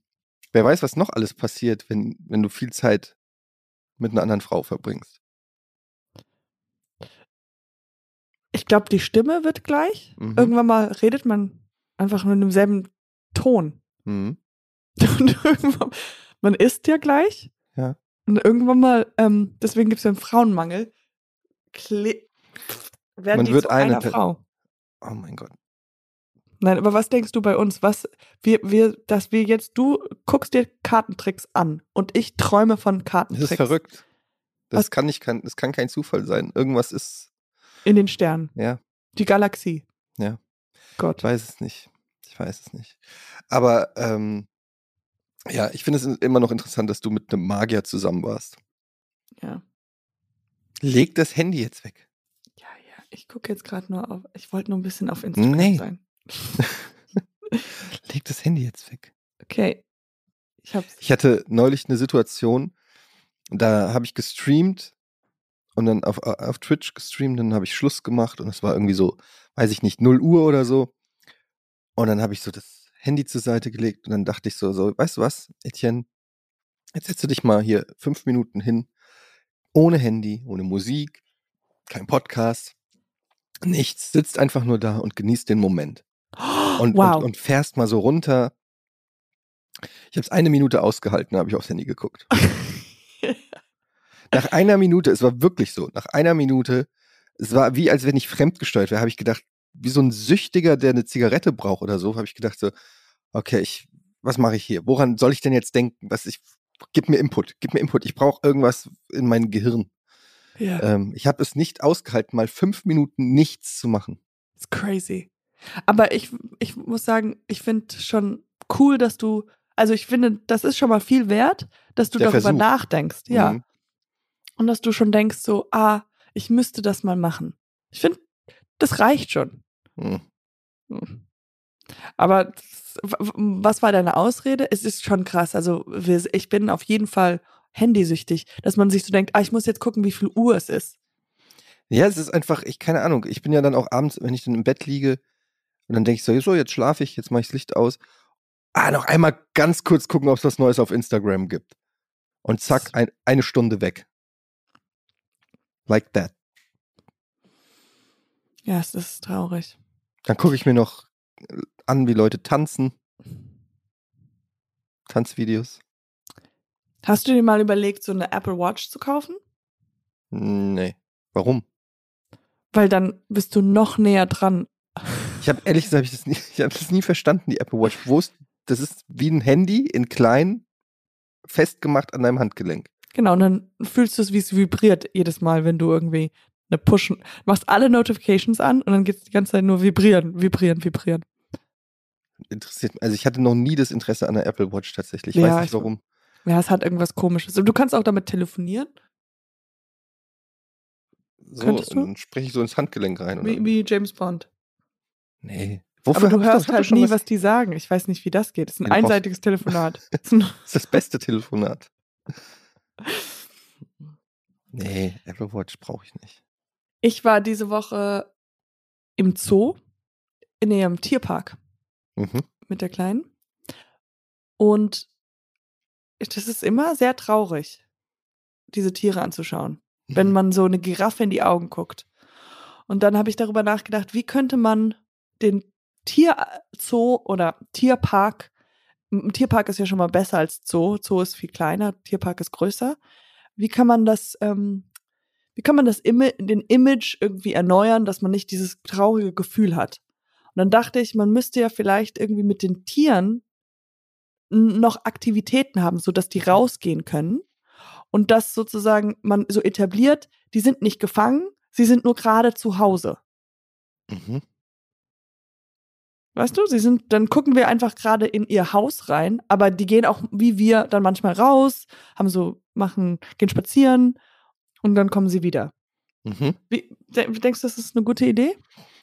wer weiß, was noch alles passiert, wenn, wenn du viel Zeit mit einer anderen Frau verbringst. Ich glaube, die Stimme wird gleich. Mhm. Irgendwann mal redet man einfach nur in demselben Ton. Mhm. Und irgendwann, man isst ja gleich. Ja. Und irgendwann mal, ähm, deswegen gibt es ja einen Frauenmangel, kle werden Man die wird zu eine einer Frau. Oh mein Gott. Nein, aber was denkst du bei uns? Was wir, wir, dass wir jetzt, du guckst dir Kartentricks an und ich träume von Das Kartentricks ist verrückt. Das Was- kann nicht, kein, das kann kein Zufall sein. Irgendwas ist, in den Sternen. ja, Die Galaxie. Ja. Gott. ich weiß es nicht. Ich weiß es nicht. Aber ähm, ja, ich finde es immer noch interessant, dass du mit einem Magier zusammen warst. Ja. Leg das Handy jetzt weg. Ja, ja. Ich gucke jetzt gerade nur auf. Ich wollte nur ein bisschen auf Instagram Nee. sein. Leg das Handy jetzt weg. Okay. Ich hab's. Ich hatte neulich eine Situation, da habe ich gestreamt und dann auf, auf Twitch gestreamt, dann habe ich Schluss gemacht und es war irgendwie so, weiß ich nicht, 0 Uhr oder so. Und dann habe ich so das Handy zur Seite gelegt und dann dachte ich so, so, weißt du was, Etienne, jetzt setzt du dich mal hier fünf Minuten hin, ohne Handy, ohne Musik, kein Podcast, nichts, sitzt einfach nur da und genießt den Moment und, wow. und, und fährst mal so runter. Ich habe es eine Minute ausgehalten, habe ich aufs Handy geguckt. Nach einer Minute, es war wirklich so, nach einer Minute, es war wie, als wenn ich fremdgesteuert wäre, habe ich gedacht, wie so ein Süchtiger, der eine Zigarette braucht oder so, habe ich gedacht so, okay, ich, was mache ich hier? Woran soll ich denn jetzt denken? Was ich, gib mir Input, gib mir Input. Ich brauche irgendwas in mein Gehirn. ja. Ähm, ich habe es nicht ausgehalten, mal fünf Minuten nichts zu machen. It's crazy. Aber ich, ich muss sagen, ich finde schon cool, dass du, also ich finde, das ist schon mal viel wert, dass du Der darüber Versuch. nachdenkst, ja. Mhm. Und dass du schon denkst, so, ah, ich müsste das mal machen. Ich finde, das reicht schon. Hm. Aber was war deine Ausrede? Es ist schon krass. Also ich bin auf jeden Fall handysüchtig, dass man sich so denkt, ah, ich muss jetzt gucken, wie viel Uhr es ist. Ja, es ist einfach, ich keine Ahnung. Ich bin ja dann auch abends, wenn ich dann im Bett liege und dann denke ich so, so, jetzt schlafe ich, jetzt mache ich das Licht aus. Ah, noch einmal ganz kurz gucken, ob es was Neues auf Instagram gibt. Und zack, ein, eine Stunde weg. Like that. Ja, es ist traurig. Dann gucke ich mir noch äh, an, wie Leute tanzen. Tanzvideos. Hast du dir mal überlegt, so eine Apple Watch zu kaufen? Nee. Warum? Weil dann bist du noch näher dran. Ich habe ehrlich gesagt, hab ich das nie, ich habe das nie verstanden, die Apple Watch. Wo ist, das ist wie ein Handy in klein, festgemacht an deinem Handgelenk. Genau, und dann fühlst du es, wie es vibriert jedes Mal, wenn du irgendwie eine Push, machst alle Notifications an und dann geht es die ganze Zeit nur vibrieren, vibrieren, vibrieren. interessiert mich. Also ich hatte noch nie das Interesse an der Apple Watch tatsächlich. Ich Ja, weiß nicht ich- warum. Ja, es hat irgendwas komisches. Und du kannst auch damit telefonieren, So, Könntest du? Dann spreche ich so ins Handgelenk rein. Wie, wie James Bond. Nee. Aber hab du hörst doch- halt nie, was- was die sagen. Ich weiß nicht, wie das geht. Es ist ein einseitiges Telefonat. Das ist das beste Telefonat. Nee, Apple Watch brauche ich nicht. Ich war diese Woche im Zoo, in ihrem Tierpark Mhm. mit der Kleinen. Und das ist immer sehr traurig, diese Tiere anzuschauen, wenn man so eine Giraffe in die Augen guckt. Und dann habe ich darüber nachgedacht, wie könnte man den Tierzoo oder Tierpark ein Tierpark ist ja schon mal besser als Zoo. Zoo ist viel kleiner, Tierpark ist größer. Wie kann man das, ähm, wie kann man das Ima den Image irgendwie erneuern, dass man nicht dieses traurige Gefühl hat? Und dann dachte ich, man müsste ja vielleicht irgendwie mit den Tieren noch Aktivitäten haben, so dass die rausgehen können und das sozusagen man so etabliert, die sind nicht gefangen, sie sind nur gerade zu Hause. Mhm. Weißt du, sie sind, dann gucken wir einfach gerade in ihr Haus rein, aber die gehen auch wie wir dann manchmal raus, haben so, machen, gehen spazieren und dann kommen sie wieder. Mhm. Wie, denkst du, das ist eine gute Idee?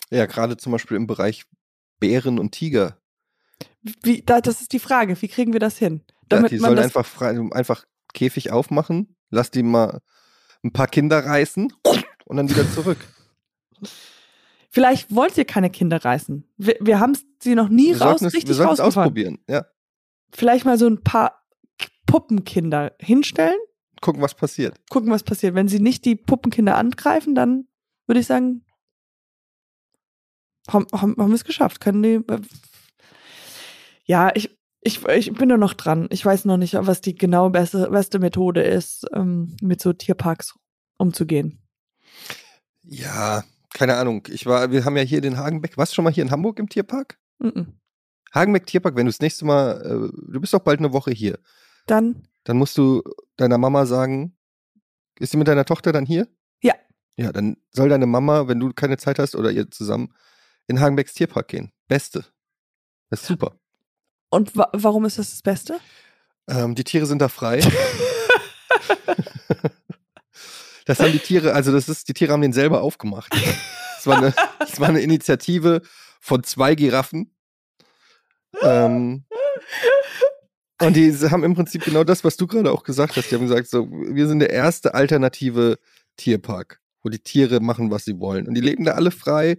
Ja, gerade zum Beispiel im Bereich Bären und Tiger. Wie, da, das ist die Frage, wie kriegen wir das hin? Ja, Damit die man sollen einfach frei, einfach Käfig aufmachen, lass die mal ein paar Kinder reißen und dann wieder zurück. vielleicht wollt ihr keine Kinder reißen. Wir, wir haben sie noch nie wir raus, es, wir richtig rausgefahren. ausprobieren. Ja. Vielleicht mal so ein paar Puppenkinder hinstellen, Gucken, was passiert. gucken, was passiert. Wenn sie nicht die Puppenkinder angreifen, dann würde ich sagen, haben, haben, haben wir es geschafft. Können die. Ja, ich, ich, ich bin da noch dran. Ich weiß noch nicht, was die genau beste, beste Methode ist, ähm, mit so Tierparks umzugehen. Ja, keine Ahnung. Ich war, wir haben ja hier den Hagenbeck. Warst du schon mal hier in Hamburg im Tierpark? Mhm. Hagenbeck Tierpark, wenn du das nächste Mal, äh, du bist doch bald eine Woche hier, Dann, dann musst du deiner Mama sagen, ist sie mit deiner Tochter dann hier? Ja. Ja, dann soll deine Mama, wenn du keine Zeit hast oder ihr zusammen, in Hagenbecks Tierpark gehen. Beste. Das ist super. und wa warum ist das das Beste? Ähm, die Tiere sind da frei. das haben die Tiere, also das ist, die Tiere haben den selber aufgemacht. Das war eine, das war eine Initiative von zwei Giraffen. Ähm, und die haben im Prinzip genau das, was du gerade auch gesagt hast. Die haben gesagt, so, wir sind der erste alternative Tierpark, wo die Tiere machen, was sie wollen. Und die leben da alle frei.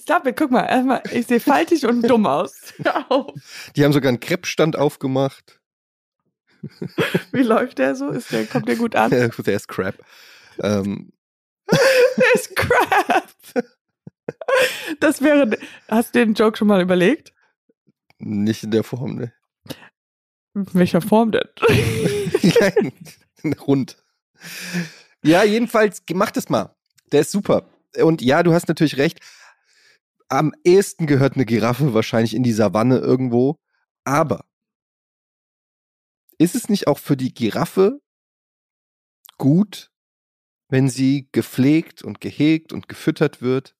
Stop it, guck mal, erstmal, ich sehe faltig und dumm aus. Die haben sogar einen Kreppstand aufgemacht. Wie läuft der so? Ist der, kommt der gut an? Der ist crap. Ähm, Der ist crap. Das wäre. Hast du den Joke schon mal überlegt? Nicht in der Form, ne? In welcher Form denn? Nein, rund. Ja, jedenfalls, mach das mal. Der ist super. Und ja, du hast natürlich recht. Am ehesten gehört eine Giraffe wahrscheinlich in die Savanne irgendwo. Aber ist es nicht auch für die Giraffe gut, wenn sie gepflegt und gehegt und gefüttert wird?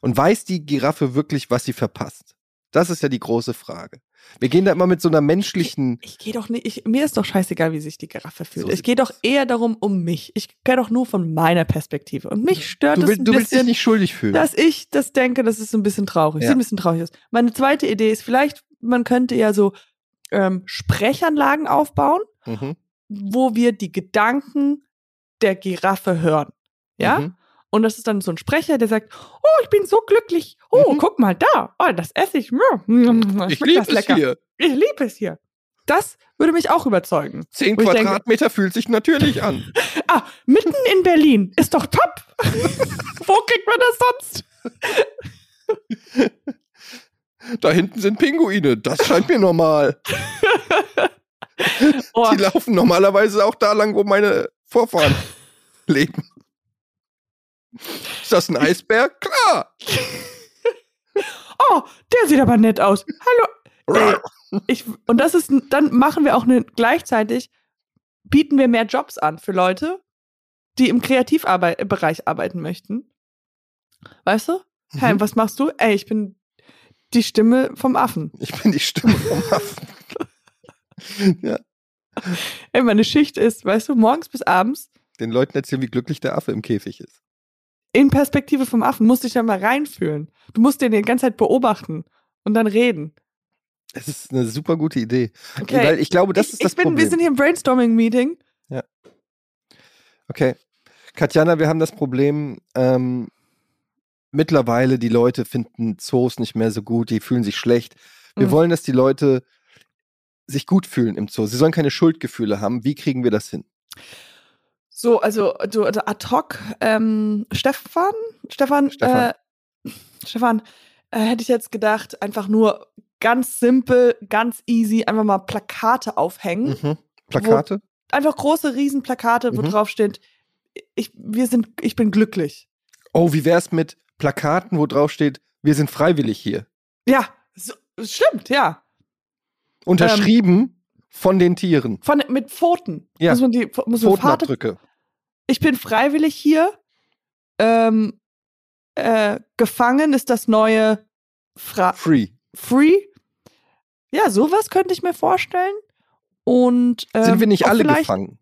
Und weiß die Giraffe wirklich, was sie verpasst? Das ist ja die große Frage. Wir gehen da immer mit so einer menschlichen Ich gehe doch nicht. Ich, mir ist doch scheißegal, wie sich die Giraffe fühlt. So es geht doch eher darum um mich. Ich gehe doch nur von meiner Perspektive. Und mich stört Du, es will, ein du willst dich nicht schuldig fühlen. dass ich das denke, dass es so ein bisschen traurig. Ja. Sieht ein bisschen traurig aus. Meine zweite Idee ist vielleicht, man könnte ja so ähm, Sprechanlagen aufbauen, mhm. wo wir die Gedanken der Giraffe hören. Ja? Mhm. Und das ist dann so ein Sprecher, der sagt, oh, ich bin so glücklich. Oh, Mhm. guck mal da. Oh, das esse ich. Mm, Ich liebe das es lecker. hier. Ich liebe es hier. Das würde mich auch überzeugen. Zehn ich denke- Quadratmeter fühlt sich natürlich an. Ah, mitten in Berlin. Ist doch top. Wo kriegt man das sonst? Da hinten sind Pinguine. Das scheint mir normal. Oh, Die laufen normalerweise auch da lang, wo meine Vorfahren leben. Ist das ein Eisberg? Klar. oh, der sieht aber nett aus. Hallo. Ey, ich, und das ist, dann machen wir auch eine, gleichzeitig bieten wir mehr Jobs an für Leute, die im Kreativbereich arbeiten möchten. Weißt du? Hey, Mhm. was machst du? Ey, ich bin die Stimme vom Affen. Ich bin die Stimme vom Affen. ja, Ey, meine Schicht ist, weißt du, morgens bis abends den Leuten erzählen, wie glücklich der Affe im Käfig ist. In Perspektive vom Affen. Musst dich da mal reinfühlen. Du musst den die ganze Zeit beobachten und dann reden. Es ist eine super gute Idee. Okay. Weil ich glaube, das ich, ist das ich bin, Problem. Wir sind hier im Brainstorming-Meeting. Okay. Katjana, wir haben das Problem, ähm, mittlerweile die Leute finden Zoos nicht mehr so gut, die fühlen sich schlecht. Wir Mhm. wollen, dass die Leute sich gut fühlen im Zoo. Sie sollen keine Schuldgefühle haben. Wie kriegen wir das hin? So, also, du, also ad hoc, ähm, Stefan, Stefan, Stefan. Äh, Stefan, äh, hätte ich jetzt gedacht, einfach nur ganz simpel, ganz easy, einfach mal Plakate aufhängen. Mhm. Plakate? Einfach große Riesenplakate, wo Mhm. drauf steht, ich, wir sind, ich bin glücklich. Oh, wie wär's mit Plakaten, wo drauf steht, wir sind freiwillig hier? Ja, so, stimmt, ja. Unterschrieben von den Tieren. Von, mit Pfoten. Ja. Muss man die, muss man Pfoten, Pfotenabdrücke. ich bin freiwillig hier. Ähm, äh, gefangen ist das neue Fra Free. Free. Ja, sowas könnte ich mir vorstellen. Und ähm, Sind wir nicht alle vielleicht, gefangen?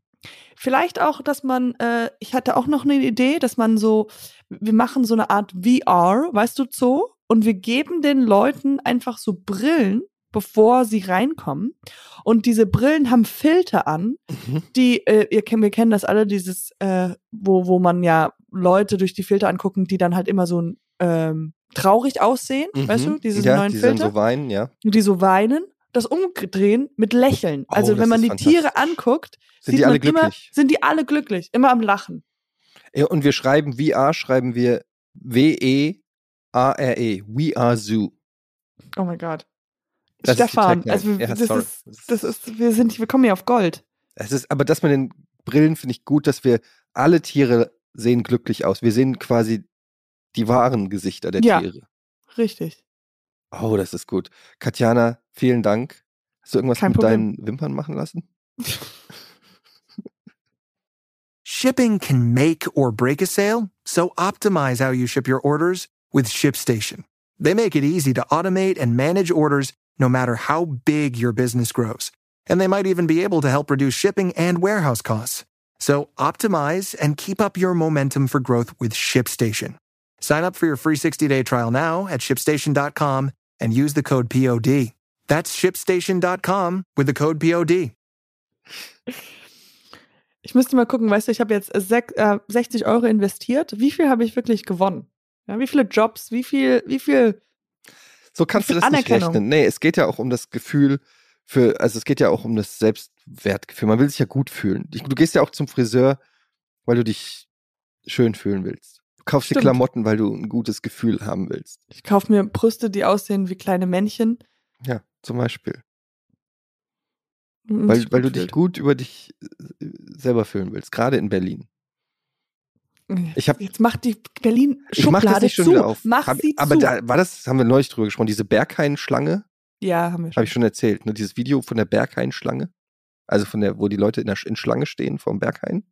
Vielleicht auch, dass man, äh, ich hatte auch noch eine Idee, dass man so, wir machen so eine Art VR, weißt du, so, und wir geben den Leuten einfach so Brillen, bevor sie reinkommen. Und diese Brillen haben Filter an, Mhm. die, äh, ihr kennt, wir kennen das alle, dieses, äh, wo, wo man ja Leute durch die Filter angucken, die dann halt immer so ähm, traurig aussehen, weißt du, Mhm. diese ja, neuen die Filter so weinen, ja. die so weinen, das umdrehen mit Lächeln. Oh, Also wenn man die Tiere anguckt, Sind sieht die alle man immer, glücklich? sind die alle glücklich, immer am Lachen. Ja, Und wir schreiben VR, schreiben wir W-E-A-R-E. We are Zoo. Oh mein Gott. Das Stefan, also wir, Ja, das, ist, das ist, wir sind, wir kommen hier auf Gold. Es ist, aber das mit den Brillen finde ich gut, dass wir alle Tiere sehen glücklich aus. Wir sehen quasi die wahren Gesichter der Ja. Tiere. Richtig. Oh, das ist gut. Katjana, vielen Dank. Hast du irgendwas Kein mit Problem. deinen Wimpern machen lassen? Shipping can make or break a sale, so optimize how you ship your orders with ShipStation. They make it easy to automate and manage orders no matter how big your business grows. And they might even be able to help reduce shipping and warehouse costs. So optimize and keep up your momentum for growth with ShipStation. Sign up for your free 60-day trial now at shipstation.com and use the code POD. That's shipstation.com with the code POD. Ich müsste mal gucken, weißt du, ich habe jetzt sech, äh, 60 Euro investiert. Wie viel habe ich wirklich gewonnen? Ja, wie viele Jobs, wie viel, wie viel, So kannst du das nicht rechnen. Nee, es geht ja auch um das Gefühl für, also es geht ja auch um das Selbstwertgefühl. Man will sich ja gut fühlen. Du gehst ja auch zum Friseur, weil du dich schön fühlen willst. Du kaufst dir Stimmt. Klamotten, weil du ein gutes Gefühl haben willst. ich kaufe mir Brüste, die aussehen wie kleine Männchen. Ja, zum Beispiel. Weil, weil du dich gut über dich äh, selber fühlen willst, gerade in Berlin. Ich hab- Jetzt macht die Berlin Ich mach Schublade nicht schon zu. auf. Mach Hab, sie aber zu. da war das, haben wir neulich drüber gesprochen, diese Berghain-Schlange, ja, haben wir schon. habe ich schon erzählt, ne? Dieses Video von der Berghain-Schlange. Also von der, wo die Leute in, der, in Schlange stehen vom Berghain.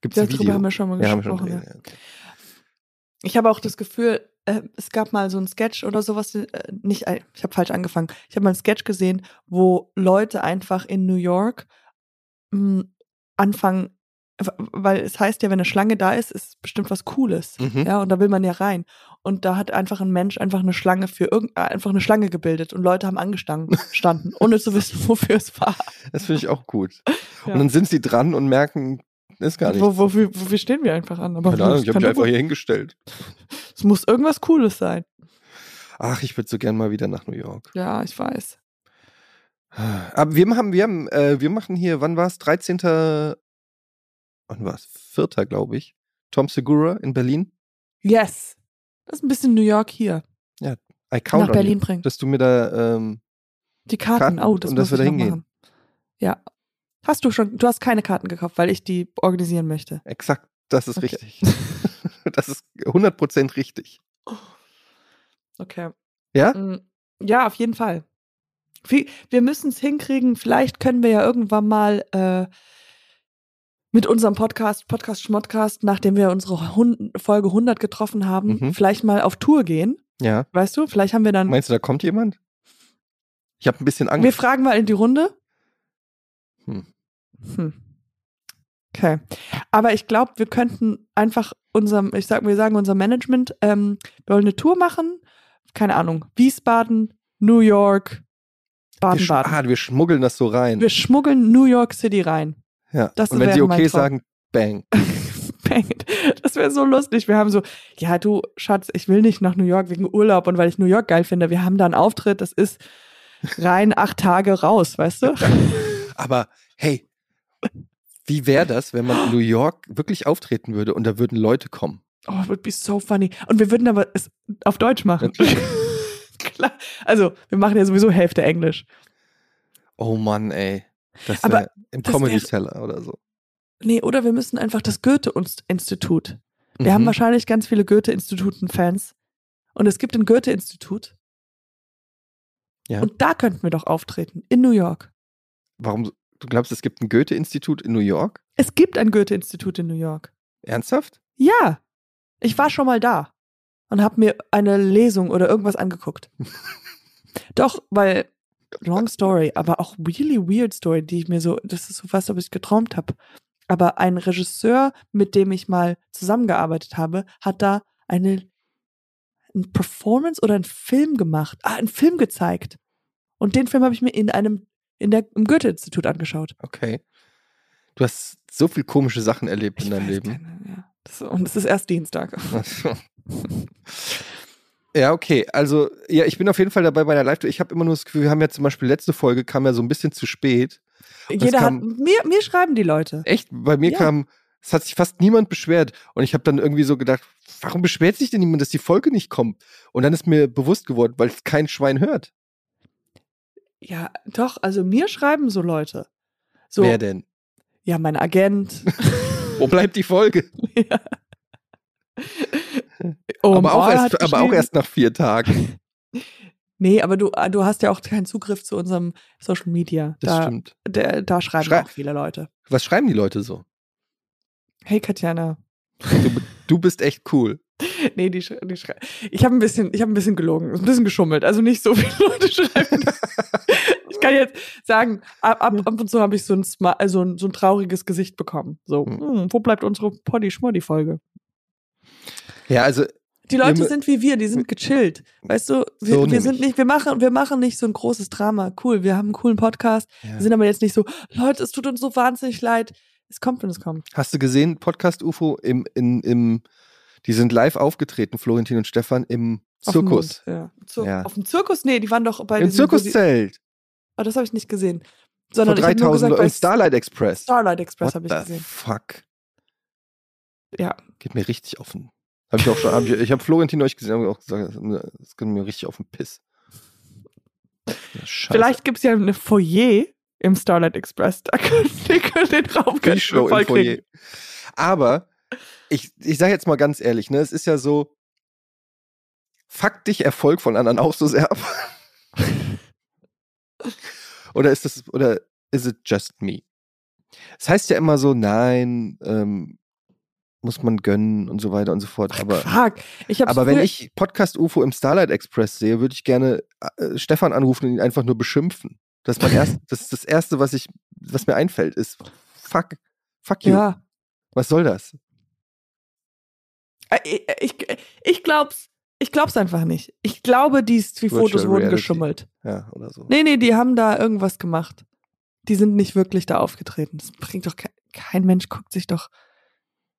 Gibt es ein Darüber Video? haben wir schon mal ja, schon gesprochen. geredet, ja. okay. Ich habe auch das Gefühl, äh, es gab mal so ein Sketch oder sowas, äh, nicht, ich habe falsch angefangen. Ich habe mal ein Sketch gesehen, wo Leute einfach in New York mh, anfangen, w- weil es heißt ja, wenn eine Schlange da ist, ist bestimmt was Cooles. Mhm. Ja, und da will man ja rein. Und da hat einfach ein Mensch einfach eine Schlange für irgend, äh, einfach eine Schlange gebildet und Leute haben angestanden, standen, ohne zu wissen, wofür es war. Das finde ich auch gut. Ja. Und dann sind sie dran und merken, ist gar nicht. Wo, wofür, wofür stehen wir einfach an? Aber Keine Ahnung, ich habe mich einfach hier hingestellt. Es muss irgendwas Cooles sein. Ach, ich würde so gern mal wieder nach New York. Ja, ich weiß. Aber wir machen, wir haben, äh, wir machen hier, wann war es? 13. Wann war es? 4. glaube ich. Tom Segura in Berlin. Yes. Das ist ein bisschen New York hier. I count nach Berlin you, bringt. dass du mir da, ähm, Die Karten. Karten oh, das und muss dass wir da hingehen. Ja. Hast du schon, du hast keine Karten gekauft, weil ich die organisieren möchte. exakt, das ist Okay. richtig. das ist 100% richtig. Okay. Ja? Mm, Ja, auf jeden Fall. Wir müssen es hinkriegen. Vielleicht können wir ja irgendwann mal äh, mit unserem Podcast, Podcast Schmodcast, nachdem wir unsere Hun Folge 100 getroffen haben, Mhm. vielleicht mal auf Tour gehen. Ja. Weißt du? Vielleicht haben wir dann. Meinst du, da kommt jemand? Ich habe ein bisschen Angst. wir fragen mal in die Runde. Hm. Hm. Okay. Aber ich glaube, wir könnten einfach unserem, ich sag, wir sagen unserem Management, ähm, wir wollen eine Tour machen. Keine Ahnung. Wiesbaden, New York, Baden-Baden. ah, wir schmuggeln das so rein. Wir schmuggeln New York City rein. Ja. das Und wenn sie okay sagen, bang. Bang. Das wäre so lustig. Wir haben so, ja, du, Schatz, ich will nicht nach New York wegen Urlaub und weil ich New York geil finde. Wir haben da einen Auftritt, das ist rein acht Tage raus, weißt du? Aber hey, wie wäre das, wenn man in New York wirklich auftreten würde und da würden Leute kommen? Oh, it would be so funny. Und wir würden aber es auf Deutsch machen. Klar. Also, wir machen ja sowieso Hälfte Englisch. Oh Mann, ey. Das Aber wär im Comedy Cellar oder so. Nee, oder wir müssen einfach das Goethe-Institut. Wir haben Mhm. wahrscheinlich ganz viele Goethe-Instituten-Fans. Und es gibt ein Goethe-Institut. Ja. Und da könnten wir doch auftreten. In New York. Warum? Du glaubst, es gibt ein Goethe-Institut in New York? Es gibt ein Goethe-Institut in New York. Ernsthaft? Ja. Ich war schon mal da. Und habe mir eine Lesung oder irgendwas angeguckt. doch, weil, long story, aber auch really weird story, die ich mir so, das ist so fast, ob ich geträumt habe. Aber ein Regisseur, mit dem ich mal zusammengearbeitet habe, hat da eine ein Performance oder einen Film gemacht. Ah, einen Film gezeigt. Und den Film habe ich mir in einem, in der, im Goethe-Institut angeschaut. Okay. Du hast so viel komische Sachen erlebt in Ich deinem weiß Leben. keine, ja. das, und es ist erst Dienstag. ja, okay. Also, ja, ich bin auf jeden Fall dabei bei der Live-Tour. Ich habe immer nur das Gefühl, wir haben ja zum Beispiel letzte Folge, kam ja so ein bisschen zu spät. Jeder kam- hat, mir, mir schreiben die Leute. Echt, bei mir Ja. kam, es hat sich fast niemand beschwert. Und ich habe dann irgendwie so gedacht, warum beschwert sich denn niemand, dass die Folge nicht kommt? Und dann ist mir bewusst geworden, weil es kein Schwein hört. Ja, doch, also mir schreiben so Leute. So, Wer denn? ja, mein Agent. Wo bleibt die Folge? ja. Oh, aber, auch erst, aber auch erst nach vier Tagen. Nee, aber du, du hast ja auch keinen Zugriff zu unserem Social Media. Das da, stimmt. Der, da schreiben Schrei- auch viele Leute. Was schreiben die Leute so? Hey Katjana. Du, du bist echt cool. Nee, die, die schreiben. Ich habe ein bisschen, ich habe ein bisschen gelogen, ein bisschen geschummelt. Also nicht so viele Leute schreiben. ich kann jetzt sagen, ab, ab, ab und zu habe ich so ein, Sma- also ein, so ein trauriges Gesicht bekommen. So, Hm. hm, wo bleibt unsere Poddy-Schmoddy-Folge? Ja, also Die Leute sind wie wir, die sind gechillt. Weißt du, wir, So wir sind nicht, wir machen, wir machen nicht so ein großes Drama. Cool, wir haben einen coolen Podcast. Ja. Wir sind aber jetzt nicht so, Leute, es tut uns so wahnsinnig leid. Es kommt, wenn es kommt. Hast du gesehen, Podcast UFO im, in, im, die sind live aufgetreten, Florentin und Stefan, im Auf dem Zirkus. Mond, ja. Zur, Ja. Auf dem Zirkus? Nee, die waren doch bei Im Zirkuszelt. Oh, das habe ich nicht gesehen. Vor Sondern ich habe nur 3000 gesagt, bei Starlight Express. Starlight Express habe ich gesehen. fuck? Ja. Geht mir richtig auf den. Hab ich auch schon. Hab ich ich habe Florentin euch gesehen, habe auch gesagt, das geht mir richtig auf den Piss. Ja. Vielleicht gibt es ja eine Foyer im Starlight Express. Da die können den Raum ganz Show voll kriegen. Aber ich, ich sage jetzt mal ganz ehrlich, ne, es ist ja so, fuck dich Erfolg von anderen auch so sehr ab. oder ist das, oder is it just me? Es heißt ja immer so, nein, ähm, muss man gönnen und so weiter und so fort. Aber, Fuck. Ich aber wenn ich Podcast UFO im Starlight Express sehe, würde ich gerne äh, Stefan anrufen und ihn einfach nur beschimpfen. Das ist mein erst, das das erste, was ich, was mir einfällt, ist fuck, fuck you. Ja. Was soll das? Äh, Ich, ich, ich glaub's. Ich glaub's einfach nicht. Ich glaube, die, Fotos wurden Reality. geschummelt. Ja, oder so. Nee, nee, die haben da irgendwas gemacht. Die sind nicht wirklich da aufgetreten. Das bringt doch kein, kein Mensch guckt sich doch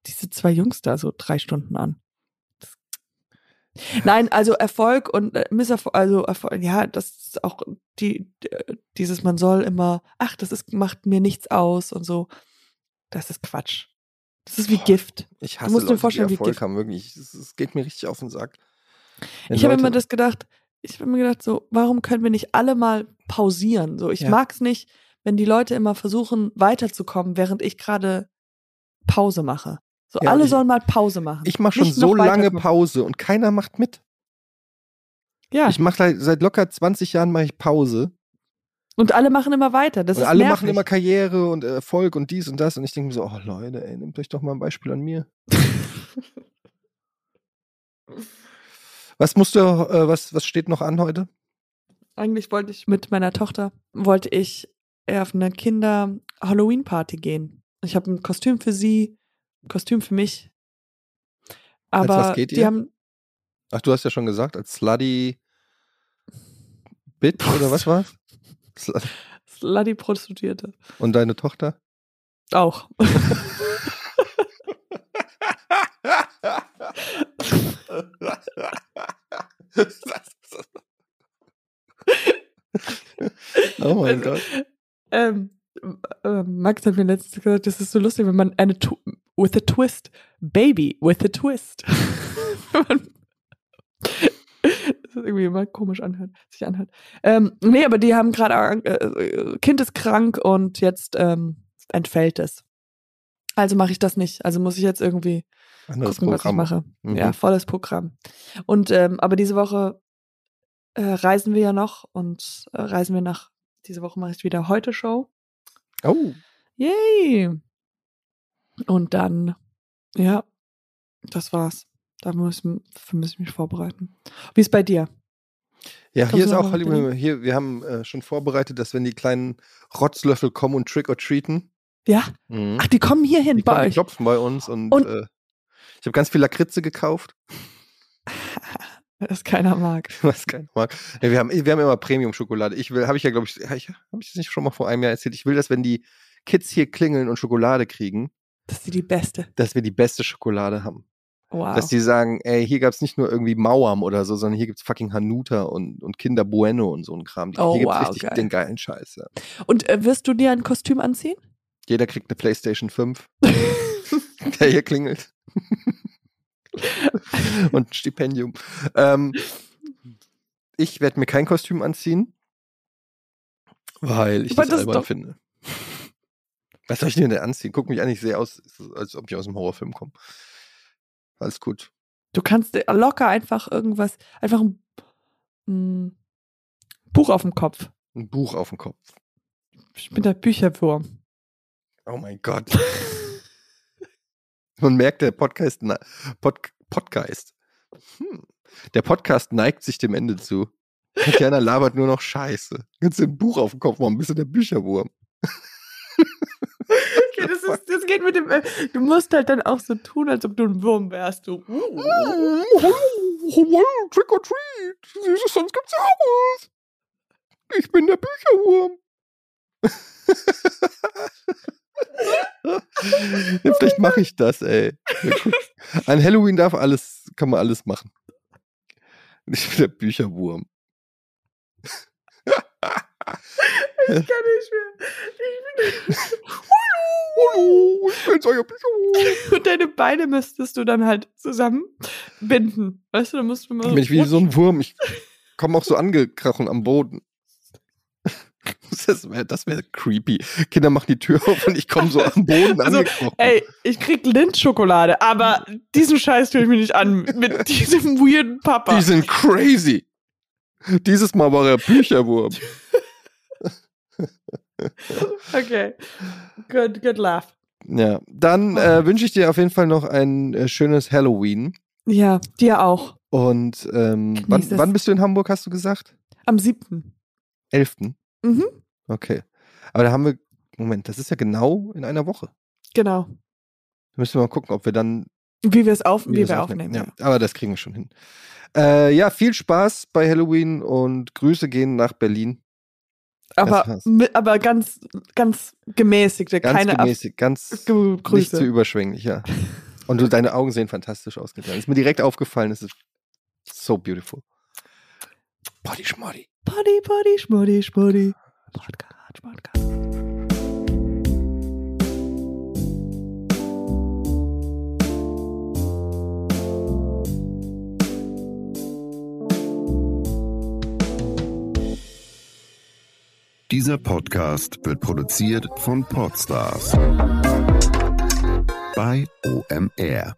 diese zwei Jungs da so drei Stunden an. Nein, also Erfolg und äh, Misserfolg, also Erfolg, ja, das ist auch die, äh, dieses, man soll immer, ach, das ist, macht mir nichts aus und so. Das ist Quatsch. Das ist wie Boah, Gift. Ich hasse musst dir Leute, vorstellen, die wie Erfolg Gift- haben, wirklich. Es, es geht mir richtig auf den Sack. Wenn Ich habe immer das gedacht, ich habe mir gedacht, so, warum können wir nicht alle mal pausieren? So, ich Ja. mag's nicht, wenn die Leute immer versuchen, weiterzukommen, während ich gerade Pause mache. So, Ja, alle ich- sollen mal Pause machen. Ich mache schon Nicht so lange. Pause und keiner macht mit. Ja, Ich mache seit, seit locker 20 Jahren mache ich Pause. und alle machen immer weiter. Das und ist alle nervig. machen immer Karriere und Erfolg und dies und das. Und ich denke mir so, oh Leute, ey, nehmt euch doch mal ein Beispiel an mir. Was musst du, äh, was, was steht noch an heute? Eigentlich wollte ich mit meiner Tochter, wollte ich auf eine Kinder-Halloween-Party gehen. Ich habe ein Kostüm für sie, Kostüm für mich. Aber die ihr? haben, Ach, du hast ja schon gesagt, als Slutty Bit oder was war's? Slutty Prostituierte. Und deine Tochter? Auch. oh mein Also, Gott. Ähm, äh, Max hat mir letztens gesagt, das ist so lustig, wenn man eine with a twist, Baby with a twist. Das ist irgendwie immer komisch anhört, sich anhört. Ähm, nee, aber die haben gerade, äh, Kind ist krank und jetzt ähm, entfällt es. Also mache ich das nicht. Also muss ich jetzt irgendwie Anderes gucken, was ich Programm. mache. Mhm. Ja, volles Programm. Und ähm, aber diese Woche äh, reisen wir ja noch und äh, reisen wir nach, diese Woche mache ich wieder heute Show. Oh, Yay! Und dann, ja, das war's. Da muss, muss ich mich vorbereiten. Wie ist bei dir? Ja, hier ist auch? Hier, wir haben äh, schon vorbereitet, dass wenn die kleinen Rotzlöffel kommen und trick or treaten, Ja? mhm. Ach, die kommen hier hin die, bei kommen, die euch. klopfen bei uns und, Und- äh, ich habe ganz viel Lakritze gekauft, Das keiner mag. was keiner mag. Ja, wir, haben, wir haben immer Premium-Schokolade. Ich will, habe ich ja, glaube ich, habe ich, das nicht schon mal vor einem Jahr erzählt? Ich will, dass wenn die Kids hier klingeln und Schokolade kriegen, Das ist die beste. dass wir die beste Schokolade haben. Wow. Dass die sagen, ey, hier gab's nicht nur irgendwie Mauam oder so, sondern hier gibt's fucking Hanuta und, und Kinder Bueno und so ein Kram. Oh, hier gibt's wow, richtig geil. den geilen Scheiß. Ja. Und äh, wirst du dir ein Kostüm anziehen? Jeder kriegt eine Playstation 5, der hier klingelt. und ein Stipendium. Ähm, ich werde mir kein Kostüm anziehen, weil ich Aber das, das albern finde. Was soll ich denn anziehen? Guck mich an, ich sehe aus, als ob ich aus einem Horrorfilm komme. Alles gut. Du kannst locker einfach irgendwas, einfach ein ein Buch auf dem Kopf. Ein Buch auf dem Kopf. Ich bin der Bücherwurm. Oh mein Gott. Man merkt, der Podcast, ne- Pod, Podcast. Hm. Der Podcast neigt sich dem Ende zu. Tatjana labert nur noch Scheiße. Kannst du ein Buch auf den Kopf machen, bist du der Bücherwurm. Okay, das, ist, das geht mit dem. äh, Du musst halt dann auch so tun, als ob du ein Wurm wärst. Du. Trick or treat. Süßes, sonst gibt's aus. Ich bin der Bücherwurm. ja, vielleicht mache ich das, ey. An Halloween darf alles, kann man alles machen. Ich bin der Bücherwurm. Ich kann nicht mehr. Ich bin Hallo, ich bin's, euer Bücherwurm. Und deine Beine müsstest du dann halt zusammenbinden. Weißt du, da musst du mal. Bin ich wie so ein Wurm. Ich komme auch so angekrochen am Boden. Das wäre das wär creepy. Kinder machen die Tür auf und ich komme so am Boden Also, angekrochen. Ey, ich krieg Lindschokolade, aber diesen Scheiß tue ich mir nicht an. Mit diesem weirden Papa. Die sind crazy. Dieses Mal war er Bücherwurm. Okay. Good, good laugh. Ja, dann äh, wünsche ich dir auf jeden Fall noch ein äh, schönes Halloween. Ja, dir auch. Und ähm, wann, wann bist du in Hamburg, hast du gesagt? Am siebten. 11. Mhm. Okay. Aber da haben wir, Moment, das ist ja genau in einer Woche. Genau. Da müssen wir mal gucken, ob wir dann Wie wir es auf, wie wir wir, das aufnehmen. Ja, aber das kriegen wir schon hin. Äh, ja, viel Spaß bei Halloween und Grüße gehen nach Berlin. Aber, aber ganz, ganz gemäßigte, Ganz keine gemäßig, ganz Ge nicht Grüße. zu überschwänglich, ja. Und du, deine Augen sehen fantastisch aus. Ist mir direkt aufgefallen, es ist so beautiful. Body schmoddy. Poddy, poddy, schmoddy, schmoddy. Podcast, Podcast. Dieser Podcast wird produziert von Podstars bei OMR.